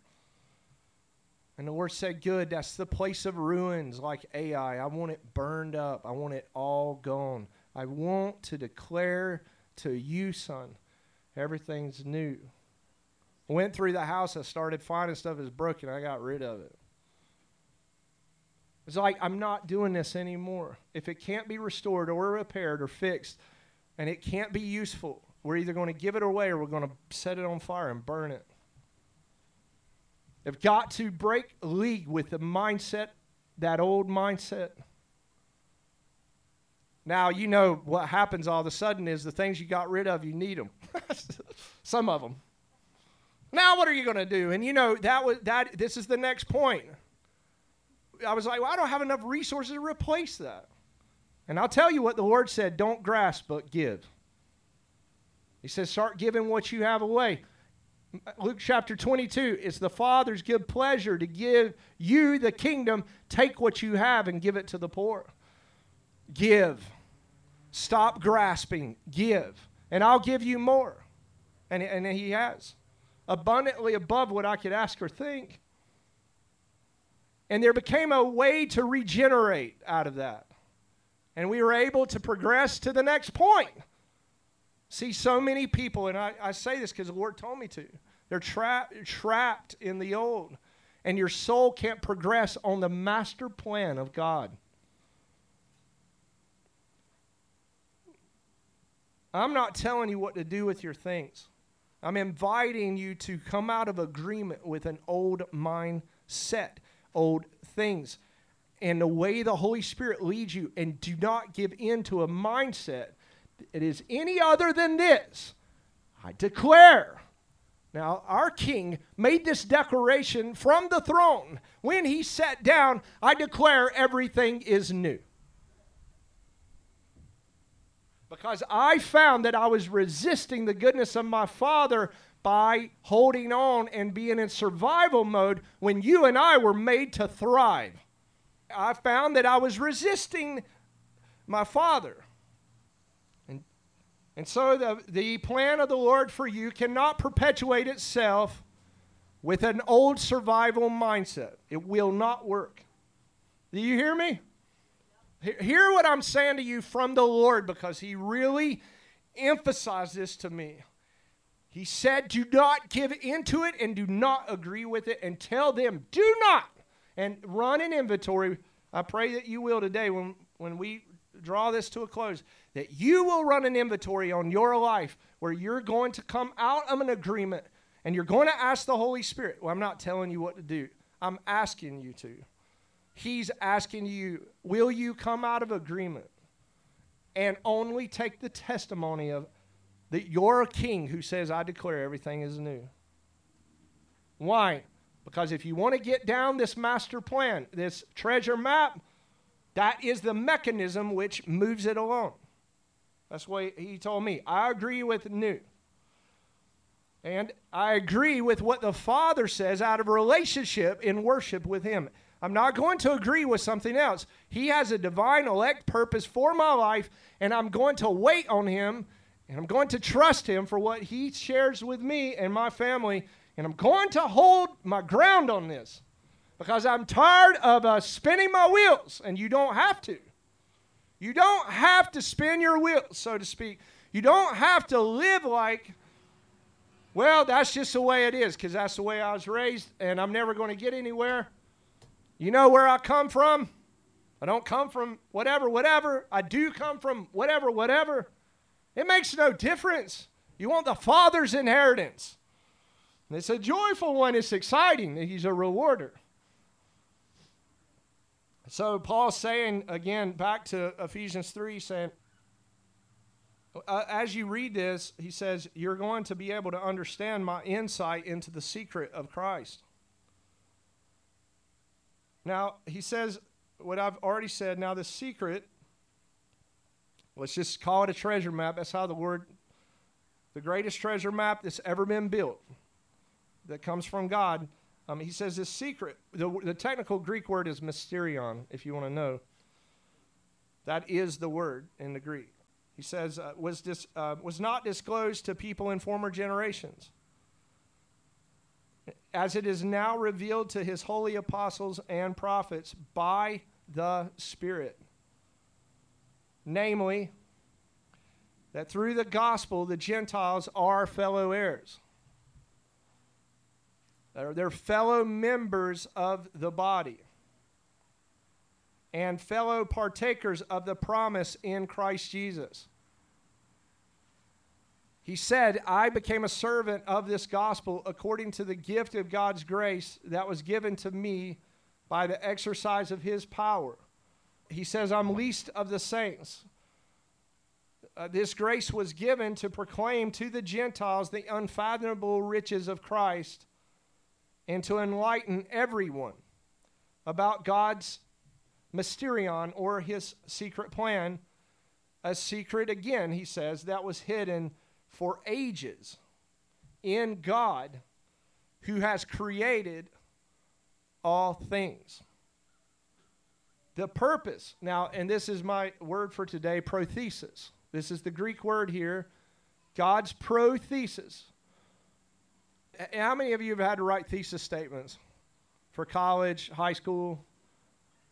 And the Lord said, Good, that's the place of ruins like Ai. I want it burned up. I want it all gone. I want to declare to you, son, everything's new. Went through the house, I started finding stuff that's broken, I got rid of it. It's like, I'm not doing this anymore. If it can't be restored or repaired or fixed, and it can't be useful, we're either going to give it away or we're going to set it on fire and burn it. They've got to break league with the mindset, that old mindset. Now, you know what happens all of a sudden is the things you got rid of, you need them. Some of them. Now, what are you going to do? And you know, that was that this is the next point. I was like, well, I don't have enough resources to replace that. And I'll tell you what the Lord said don't grasp, but give. He says, start giving what you have away. Luke chapter 22, it's the Father's good pleasure to give you the kingdom. Take what you have and give it to the poor. Give. Stop grasping. Give. And I'll give you more. And, and He has. Abundantly above what I could ask or think. And there became a way to regenerate out of that. And we were able to progress to the next point. See, so many people, and I, I say this because the Lord told me to, they're tra- trapped in the old. And your soul can't progress on the master plan of God. I'm not telling you what to do with your things. I'm inviting you to come out of agreement with an old mindset, old things, and the way the Holy Spirit leads you, and do not give in to a mindset it is any other than this. I declare. Now, our king made this declaration from the throne. When he sat down, I declare everything is new. Because I found that I was resisting the goodness of my father by holding on and being in survival mode when you and I were made to thrive. I found that I was resisting my father. And and so the, the plan of the Lord for you cannot perpetuate itself with an old survival mindset. It will not work. Do you hear me? Hear what I'm saying to you from the Lord because He really emphasized this to me. He said, Do not give into it and do not agree with it, and tell them, Do not. And run an inventory. I pray that you will today when, when we draw this to a close that you will run an inventory on your life where you're going to come out of an agreement and you're going to ask the Holy Spirit. Well, I'm not telling you what to do, I'm asking you to. He's asking you, will you come out of agreement and only take the testimony of that you're a king who says, I declare everything is new? Why? Because if you want to get down this master plan, this treasure map, that is the mechanism which moves it along. That's what he told me. I agree with new. And I agree with what the Father says out of relationship in worship with Him. I'm not going to agree with something else. He has a divine elect purpose for my life, and I'm going to wait on Him, and I'm going to trust Him for what He shares with me and my family, and I'm going to hold my ground on this because I'm tired of uh, spinning my wheels, and you don't have to. You don't have to spin your wheels, so to speak. You don't have to live like, well, that's just the way it is, because that's the way I was raised, and I'm never going to get anywhere. You know where I come from? I don't come from whatever, whatever. I do come from whatever, whatever. It makes no difference. You want the Father's inheritance. And it's a joyful one, it's exciting. He's a rewarder. So Paul's saying again back to Ephesians 3 saying uh, as you read this, he says you're going to be able to understand my insight into the secret of Christ. Now, he says what I've already said, now the secret let's just call it a treasure map. That's how the word the greatest treasure map that's ever been built that comes from God um, he says this secret, the, the technical Greek word is mysterion, if you want to know. That is the word in the Greek. He says, uh, was, dis, uh, was not disclosed to people in former generations, as it is now revealed to his holy apostles and prophets by the Spirit. Namely, that through the gospel the Gentiles are fellow heirs they're, fellow members of the body and fellow partakers of the promise in Christ Jesus. He said, I became a servant of this gospel according to the gift of God's grace that was given to me by the exercise of his power. He says, I'm least of the saints. Uh, this grace was given to proclaim to the Gentiles the unfathomable riches of Christ and to enlighten everyone about God's mysterion or his secret plan. A secret, again, he says, that was hidden for ages in God who has created all things. The purpose, now, and this is my word for today prothesis. This is the Greek word here God's prothesis. How many of you have had to write thesis statements for college, high school?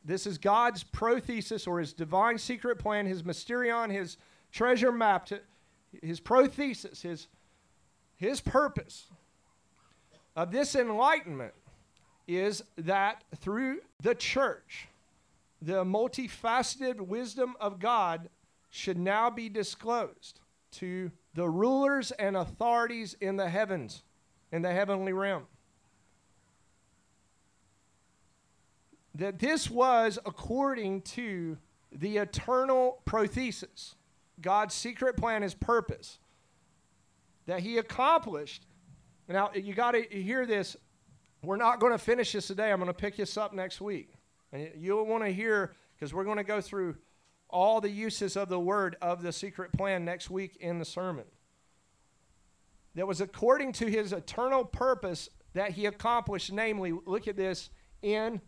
This is God's prothesis or his divine secret plan, his mysterion, his treasure map to, his prothesis, his, his purpose of this enlightenment is that through the church, the multifaceted wisdom of God should now be disclosed to the rulers and authorities in the heavens, in the heavenly realm. That this was according to the eternal prothesis God's secret plan, his purpose that he accomplished. Now, you got to hear this. We're not going to finish this today. I'm going to pick this up next week. And you'll want to hear, because we're going to go through all the uses of the word of the secret plan next week in the sermon. That was according to his eternal purpose that he accomplished, namely, look at this, in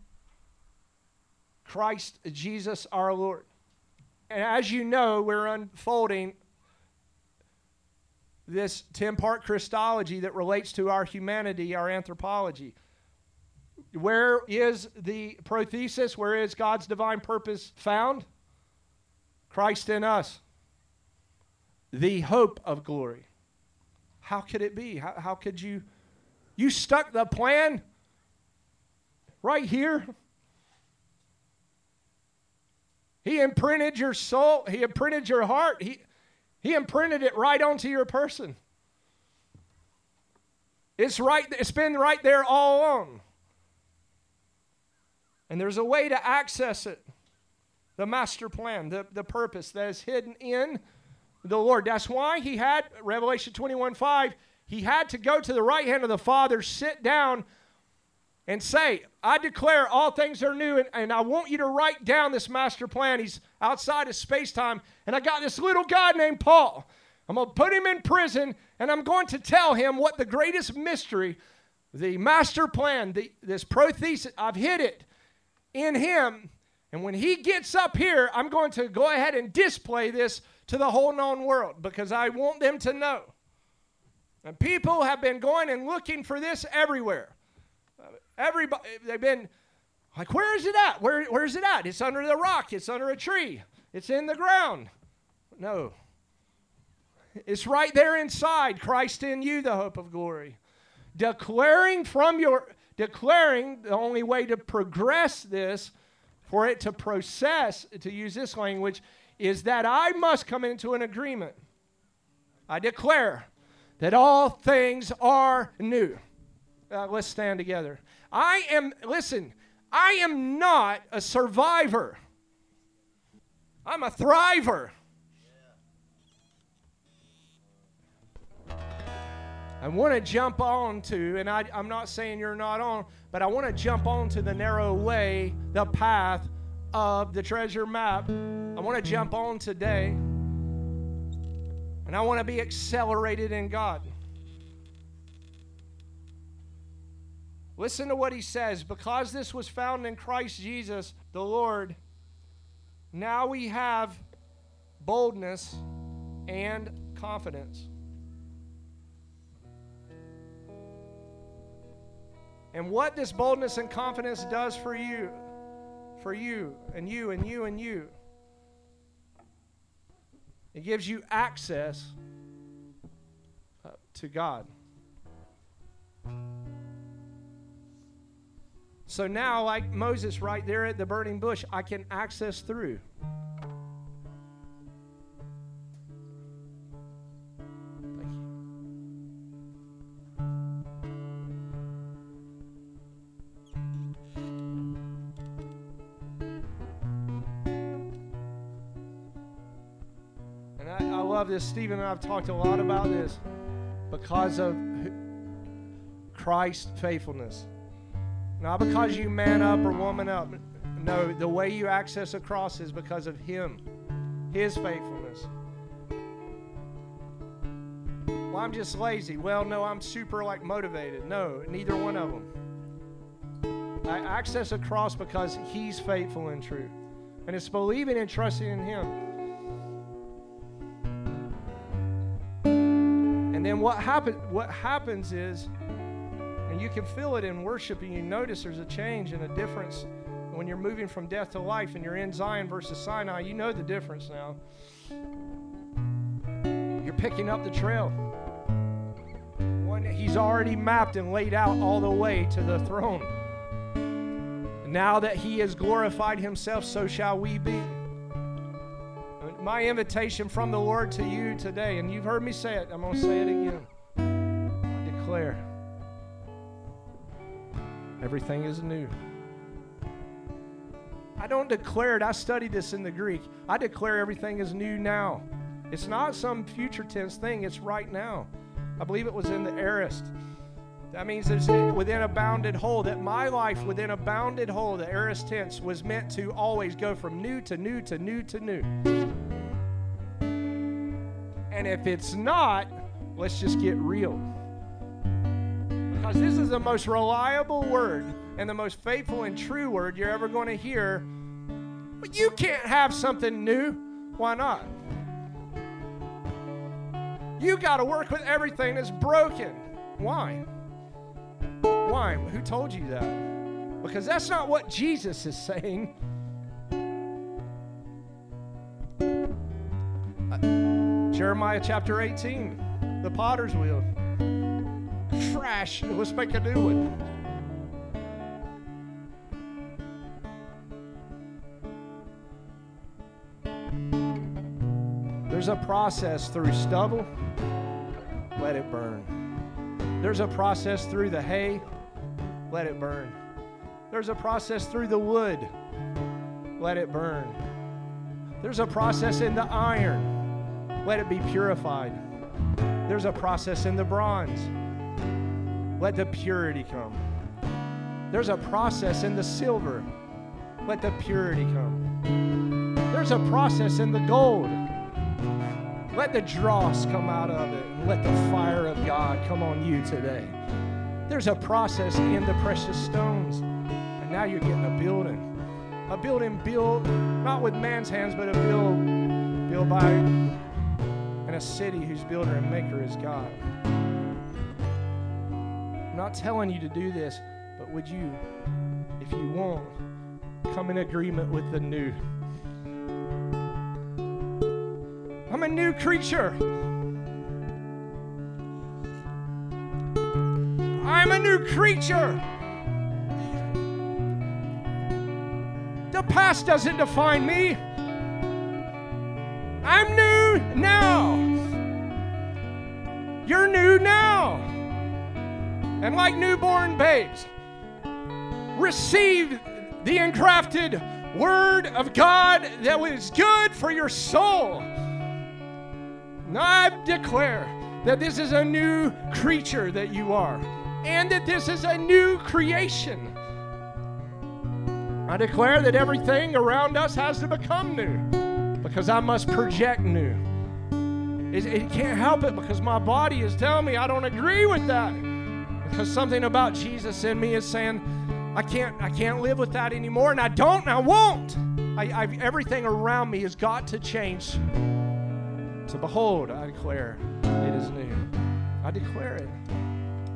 Christ Jesus our Lord. And as you know, we're unfolding this 10 part Christology that relates to our humanity, our anthropology. Where is the prothesis? Where is God's divine purpose found? Christ in us, the hope of glory. How could it be? How, how could you? You stuck the plan right here. He imprinted your soul, He imprinted your heart, He, he imprinted it right onto your person. It's right, it's been right there all along. And there's a way to access it. The master plan, the, the purpose that is hidden in the Lord. That's why he had, Revelation 21 5, he had to go to the right hand of the Father, sit down, and say, I declare all things are new, and, and I want you to write down this master plan. He's outside of space time, and I got this little guy named Paul. I'm going to put him in prison, and I'm going to tell him what the greatest mystery, the master plan, the, this prothesis, I've hid it in him. And when he gets up here, I'm going to go ahead and display this to the whole known world because I want them to know. And people have been going and looking for this everywhere. Everybody, they've been like, where is it at? Where, where's it at? It's under the rock. It's under a tree. It's in the ground. No. It's right there inside. Christ in you, the hope of glory. Declaring from your, declaring the only way to progress this, for it to process, to use this language, is that I must come into an agreement. I declare that all things are new. Uh, let's stand together. I am, listen, I am not a survivor. I'm a thriver. I want to jump on to, and I, am not saying you're not on, but I want to jump on to the narrow way, the path of the treasure map. I want to jump on today, and I want to be accelerated in God. Listen to what he says. Because this was found in Christ Jesus, the Lord, now we have boldness and confidence. And what this boldness and confidence does for you, for you and you and you and you, it gives you access uh, to God. So now, like Moses right there at the burning bush, I can access through. Love this. Stephen and I have talked a lot about this because of Christ's faithfulness. Not because you man up or woman up. No, the way you access a cross is because of Him, His faithfulness. Well, I'm just lazy. Well, no, I'm super like motivated. No, neither one of them. I access a cross because He's faithful and true. And it's believing and trusting in Him. And then what happen, what happens is, and you can feel it in worship, and you notice there's a change and a difference when you're moving from death to life and you're in Zion versus Sinai. You know the difference now. You're picking up the trail. One he's already mapped and laid out all the way to the throne. Now that he has glorified himself, so shall we be. My invitation from the Lord to you today, and you've heard me say it, I'm going to say it again. I declare everything is new. I don't declare it, I studied this in the Greek. I declare everything is new now. It's not some future tense thing, it's right now. I believe it was in the aorist. That means it's within a bounded whole, that my life within a bounded whole, the aorist tense, was meant to always go from new to new to new to new. And if it's not, let's just get real. Because this is the most reliable word and the most faithful and true word you're ever going to hear. But you can't have something new. Why not? You got to work with everything that's broken. Why? Why? Who told you that? Because that's not what Jesus is saying. Uh, Jeremiah chapter 18, the potter's wheel. Trash, let's make a new one. There's a process through stubble, let it burn. There's a process through the hay, let it burn. There's a process through the wood, let it burn. There's a process in the iron, let it be purified. There's a process in the bronze, let the purity come. There's a process in the silver, let the purity come. There's a process in the gold let the dross come out of it let the fire of God come on you today. There's a process in the precious stones. And now you're getting a building. A building built not with man's hands, but a build built by and a city whose builder and maker is God. I'm not telling you to do this, but would you, if you want, come in agreement with the new? I'm a new creature. I'm a new creature. The past doesn't define me. I'm new now. You're new now. And like newborn babes, receive the engrafted word of God that was good for your soul. I declare that this is a new creature that you are, and that this is a new creation. I declare that everything around us has to become new because I must project new. It, it, can't help it because my body is telling me I don't agree with that. Because something about Jesus in me is saying, I can't, I can't live with that anymore, and I don't, and I won't. I, everything around me has got to change. So behold, I declare it is new. I declare it.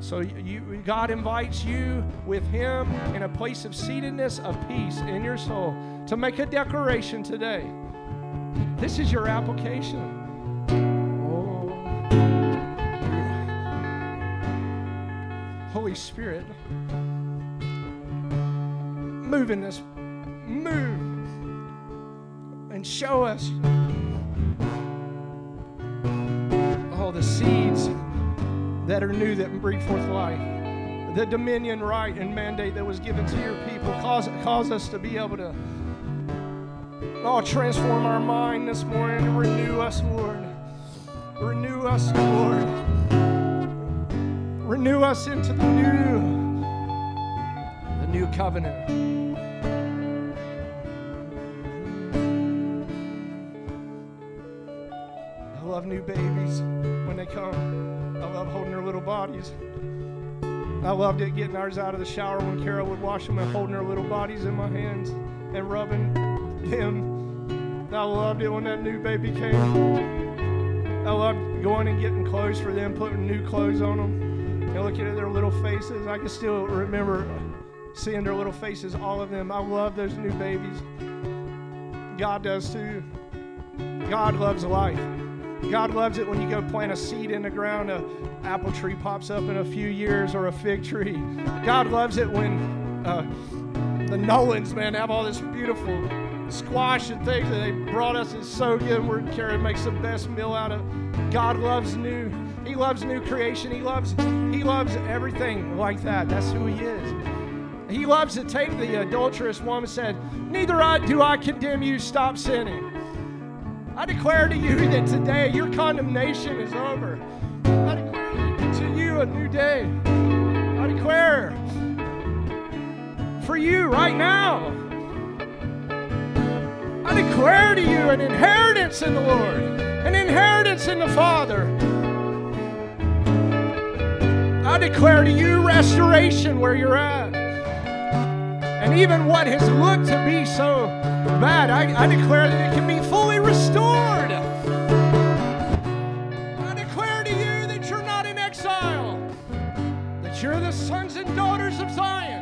So you, God invites you with Him in a place of seatedness of peace in your soul to make a declaration today. This is your application. Oh, Holy Spirit, move in this, move. And show us all the seeds that are new that bring forth life. The dominion right and mandate that was given to your people. Cause, cause us to be able to oh, transform our mind this morning and renew us, Lord. Renew us, Lord. Renew us into the new, the new covenant. I love new babies when they come. I love holding their little bodies. I loved it getting ours out of the shower when Carol would wash them and holding their little bodies in my hands and rubbing them. I loved it when that new baby came. I loved going and getting clothes for them, putting new clothes on them, and looking at their little faces. I can still remember seeing their little faces, all of them. I love those new babies. God does too. God loves life. God loves it when you go plant a seed in the ground, a apple tree pops up in a few years, or a fig tree. God loves it when uh, the Nolans, man, have all this beautiful squash and things that they brought us. It's so good. We're Karen makes the best meal out of. God loves new. He loves new creation. He loves. He loves everything like that. That's who He is. He loves to take the adulterous woman said, Neither I do I condemn you, stop sinning. I declare to you that today your condemnation is over. I declare to you a new day. I declare for you right now. I declare to you an inheritance in the Lord, an inheritance in the Father. I declare to you restoration where you're at. And even what has looked to be so bad, I, I declare that it can be fully restored. I declare to you that you're not in exile, that you're the sons and daughters of Zion.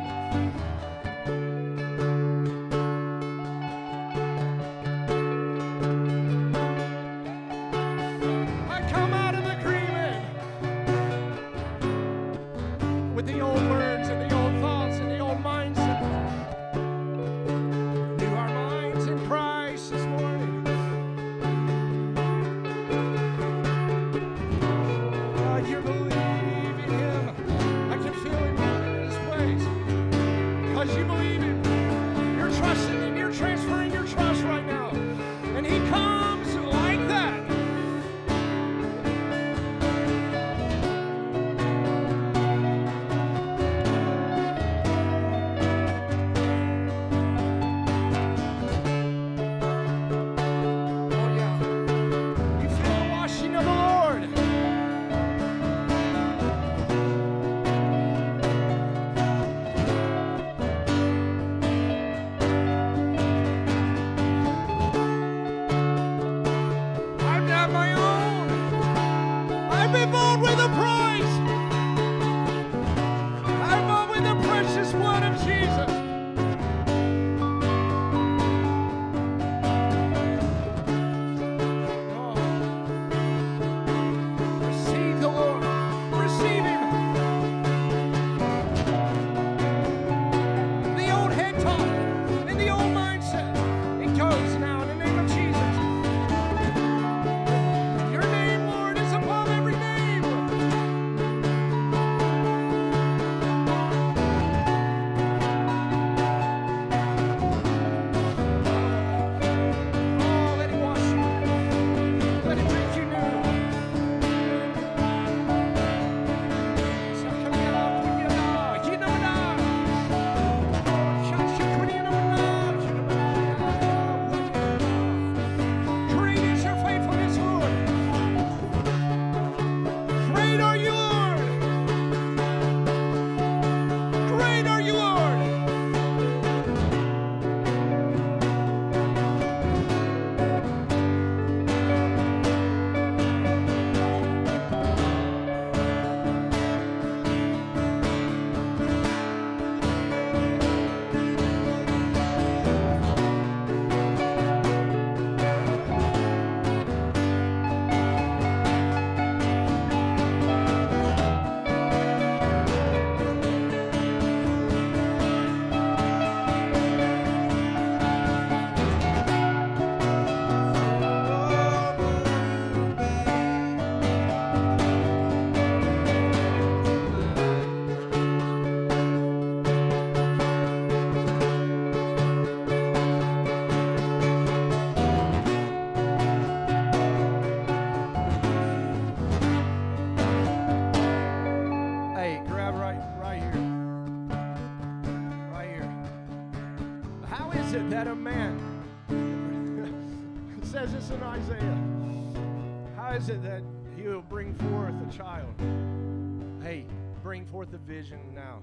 Forth a vision now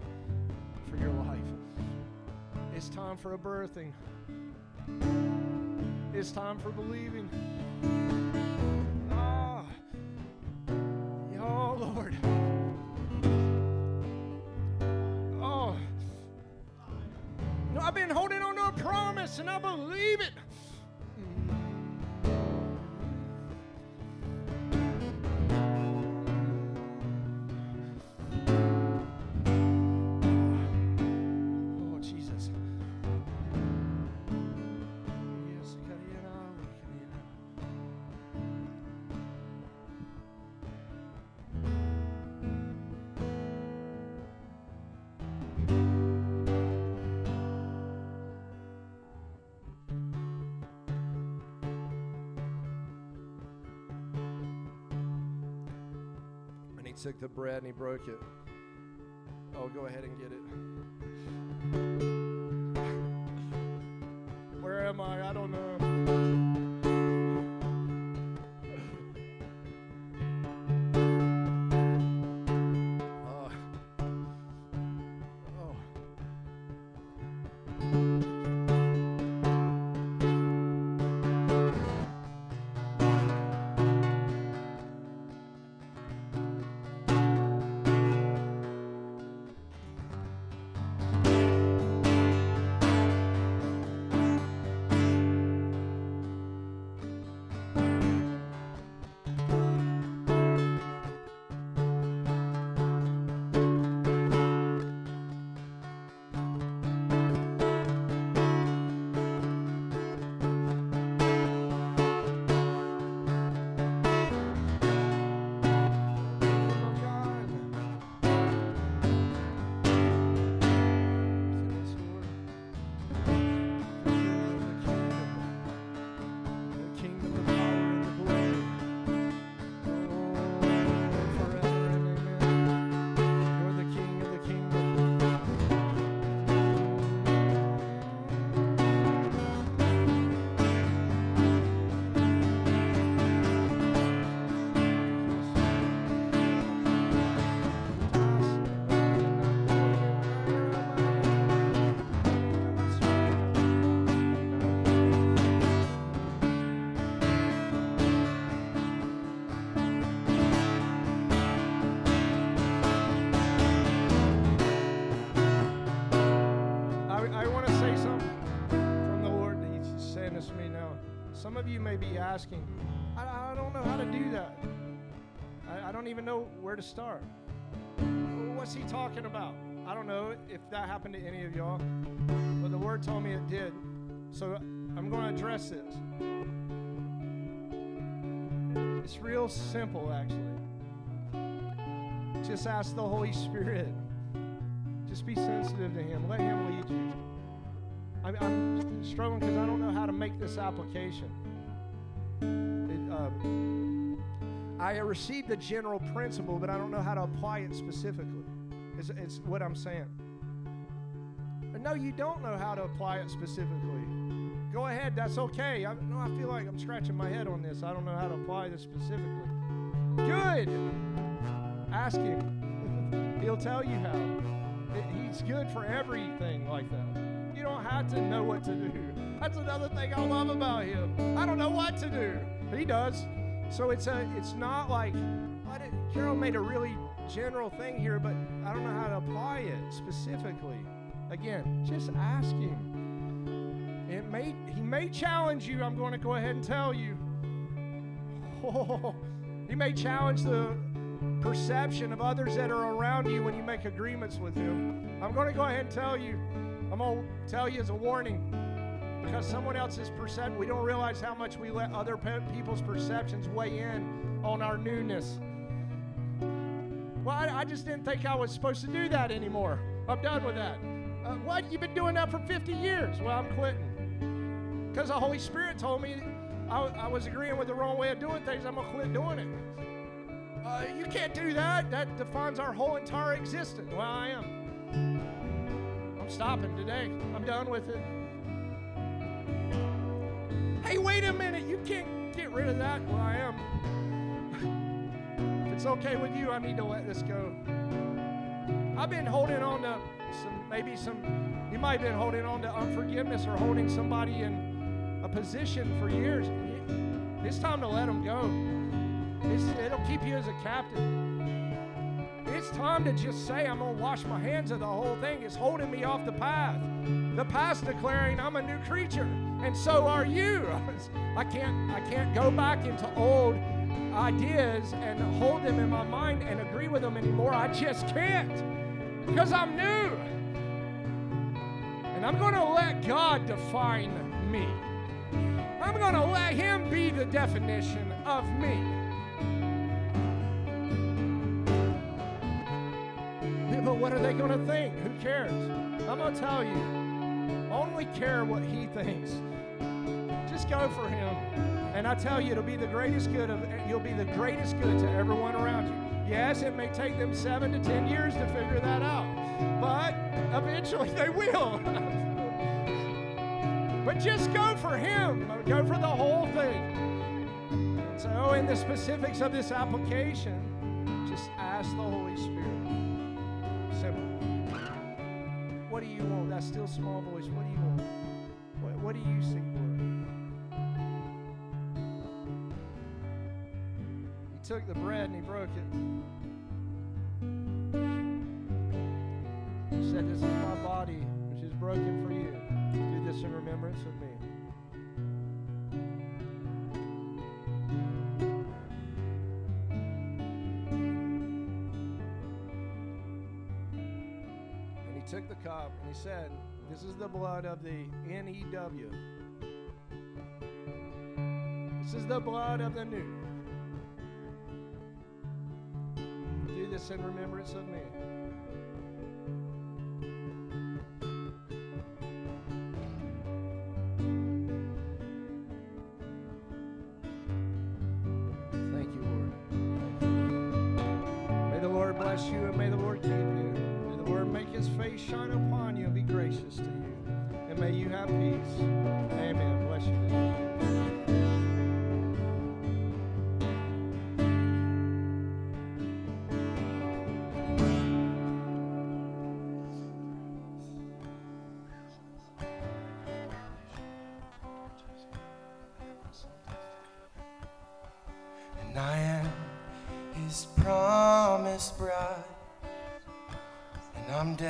for your life. It's time for a birthing. It's time for believing. Ah, oh Lord. Oh, no, I've been holding on to a promise and I believe it. Took the bread and he broke it. Oh, go ahead and get it. Where am I? I don't know. Where to start. What's He talking about? I don't know if that happened to any of y'all, but the Word told me it did. So I'm going to address this. It's real simple, actually. Just ask the Holy Spirit. Just be sensitive to Him. Let Him lead you. I'm, I'm struggling because I don't know how to make this application. It, uh, I received the general principle, but I don't know how to apply it specifically. It's, it's what I'm saying. But no, you don't know how to apply it specifically. Go ahead, that's okay. I, no, I feel like I'm scratching my head on this. I don't know how to apply this specifically. Good. Ask Him. He'll tell you how. He's good for everything like that. You don't have to know what to do. That's another thing I love about him. I don't know what to do. He does. So it's a it's not like I didn't, Carol made a really general thing here, but I don't know how to apply it specifically. Again, just ask him. It may he may challenge you, I'm going to go ahead and tell you. Oh, he may challenge the perception of others that are around you when you make agreements with him. I'm going to go ahead and tell you. I'm going to tell you as a warning because someone else's perception, we don't realize how much we let other pe- people's perceptions weigh in on our newness. Well, I, I just didn't think I was supposed to do that anymore. I'm done with that. Uh, what? You've been doing that for 50 years. Well, I'm quitting. Because the Holy Spirit told me I, I was agreeing with the wrong way of doing things. I'm going to quit doing it. Uh, you can't do that. That defines our whole entire existence. Well, I am. I'm stopping today. I'm done with it. Hey, wait a minute. You can't get rid of that. Well, I am. if it's okay with you, I need to let this go. I've been holding on to some, maybe some, you might have been holding on to unforgiveness or holding somebody in a position for years. It's time to let them go. It's, it'll keep you as a captive. It's time to just say, I'm going to wash my hands of the whole thing. It's holding me off the path. The past declaring I'm a new creature, and so are you. I can't, I can't go back into old ideas and hold them in my mind and agree with them anymore. I just can't because I'm new. And I'm going to let God define me. I'm going to let Him be the definition of me. But what are they going to think? Who cares? I'm going to tell you. Only care what He thinks. Just go for Him. And I tell you, it'll be the greatest good of you'll be the greatest good to everyone around you. Yes, it may take them seven to ten years to figure that out, but eventually they will. but just go for Him. Go for the whole thing. So, in the specifics of this application, just ask the Holy What do you want? That still small voice. What do you want? What, what do you see, Lord? He took the bread and he broke it. He said, This is my body, which is broken for you. Do this in remembrance of me. Said, This is the blood of the N E W. This is the blood of the new. Do this in remembrance of me.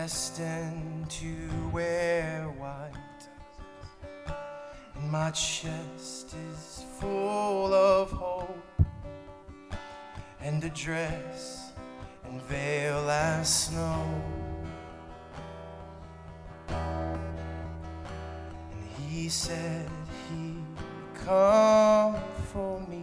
Destined to wear white. And my chest is full of hope, and a dress and veil as snow. And he said he'd come for me.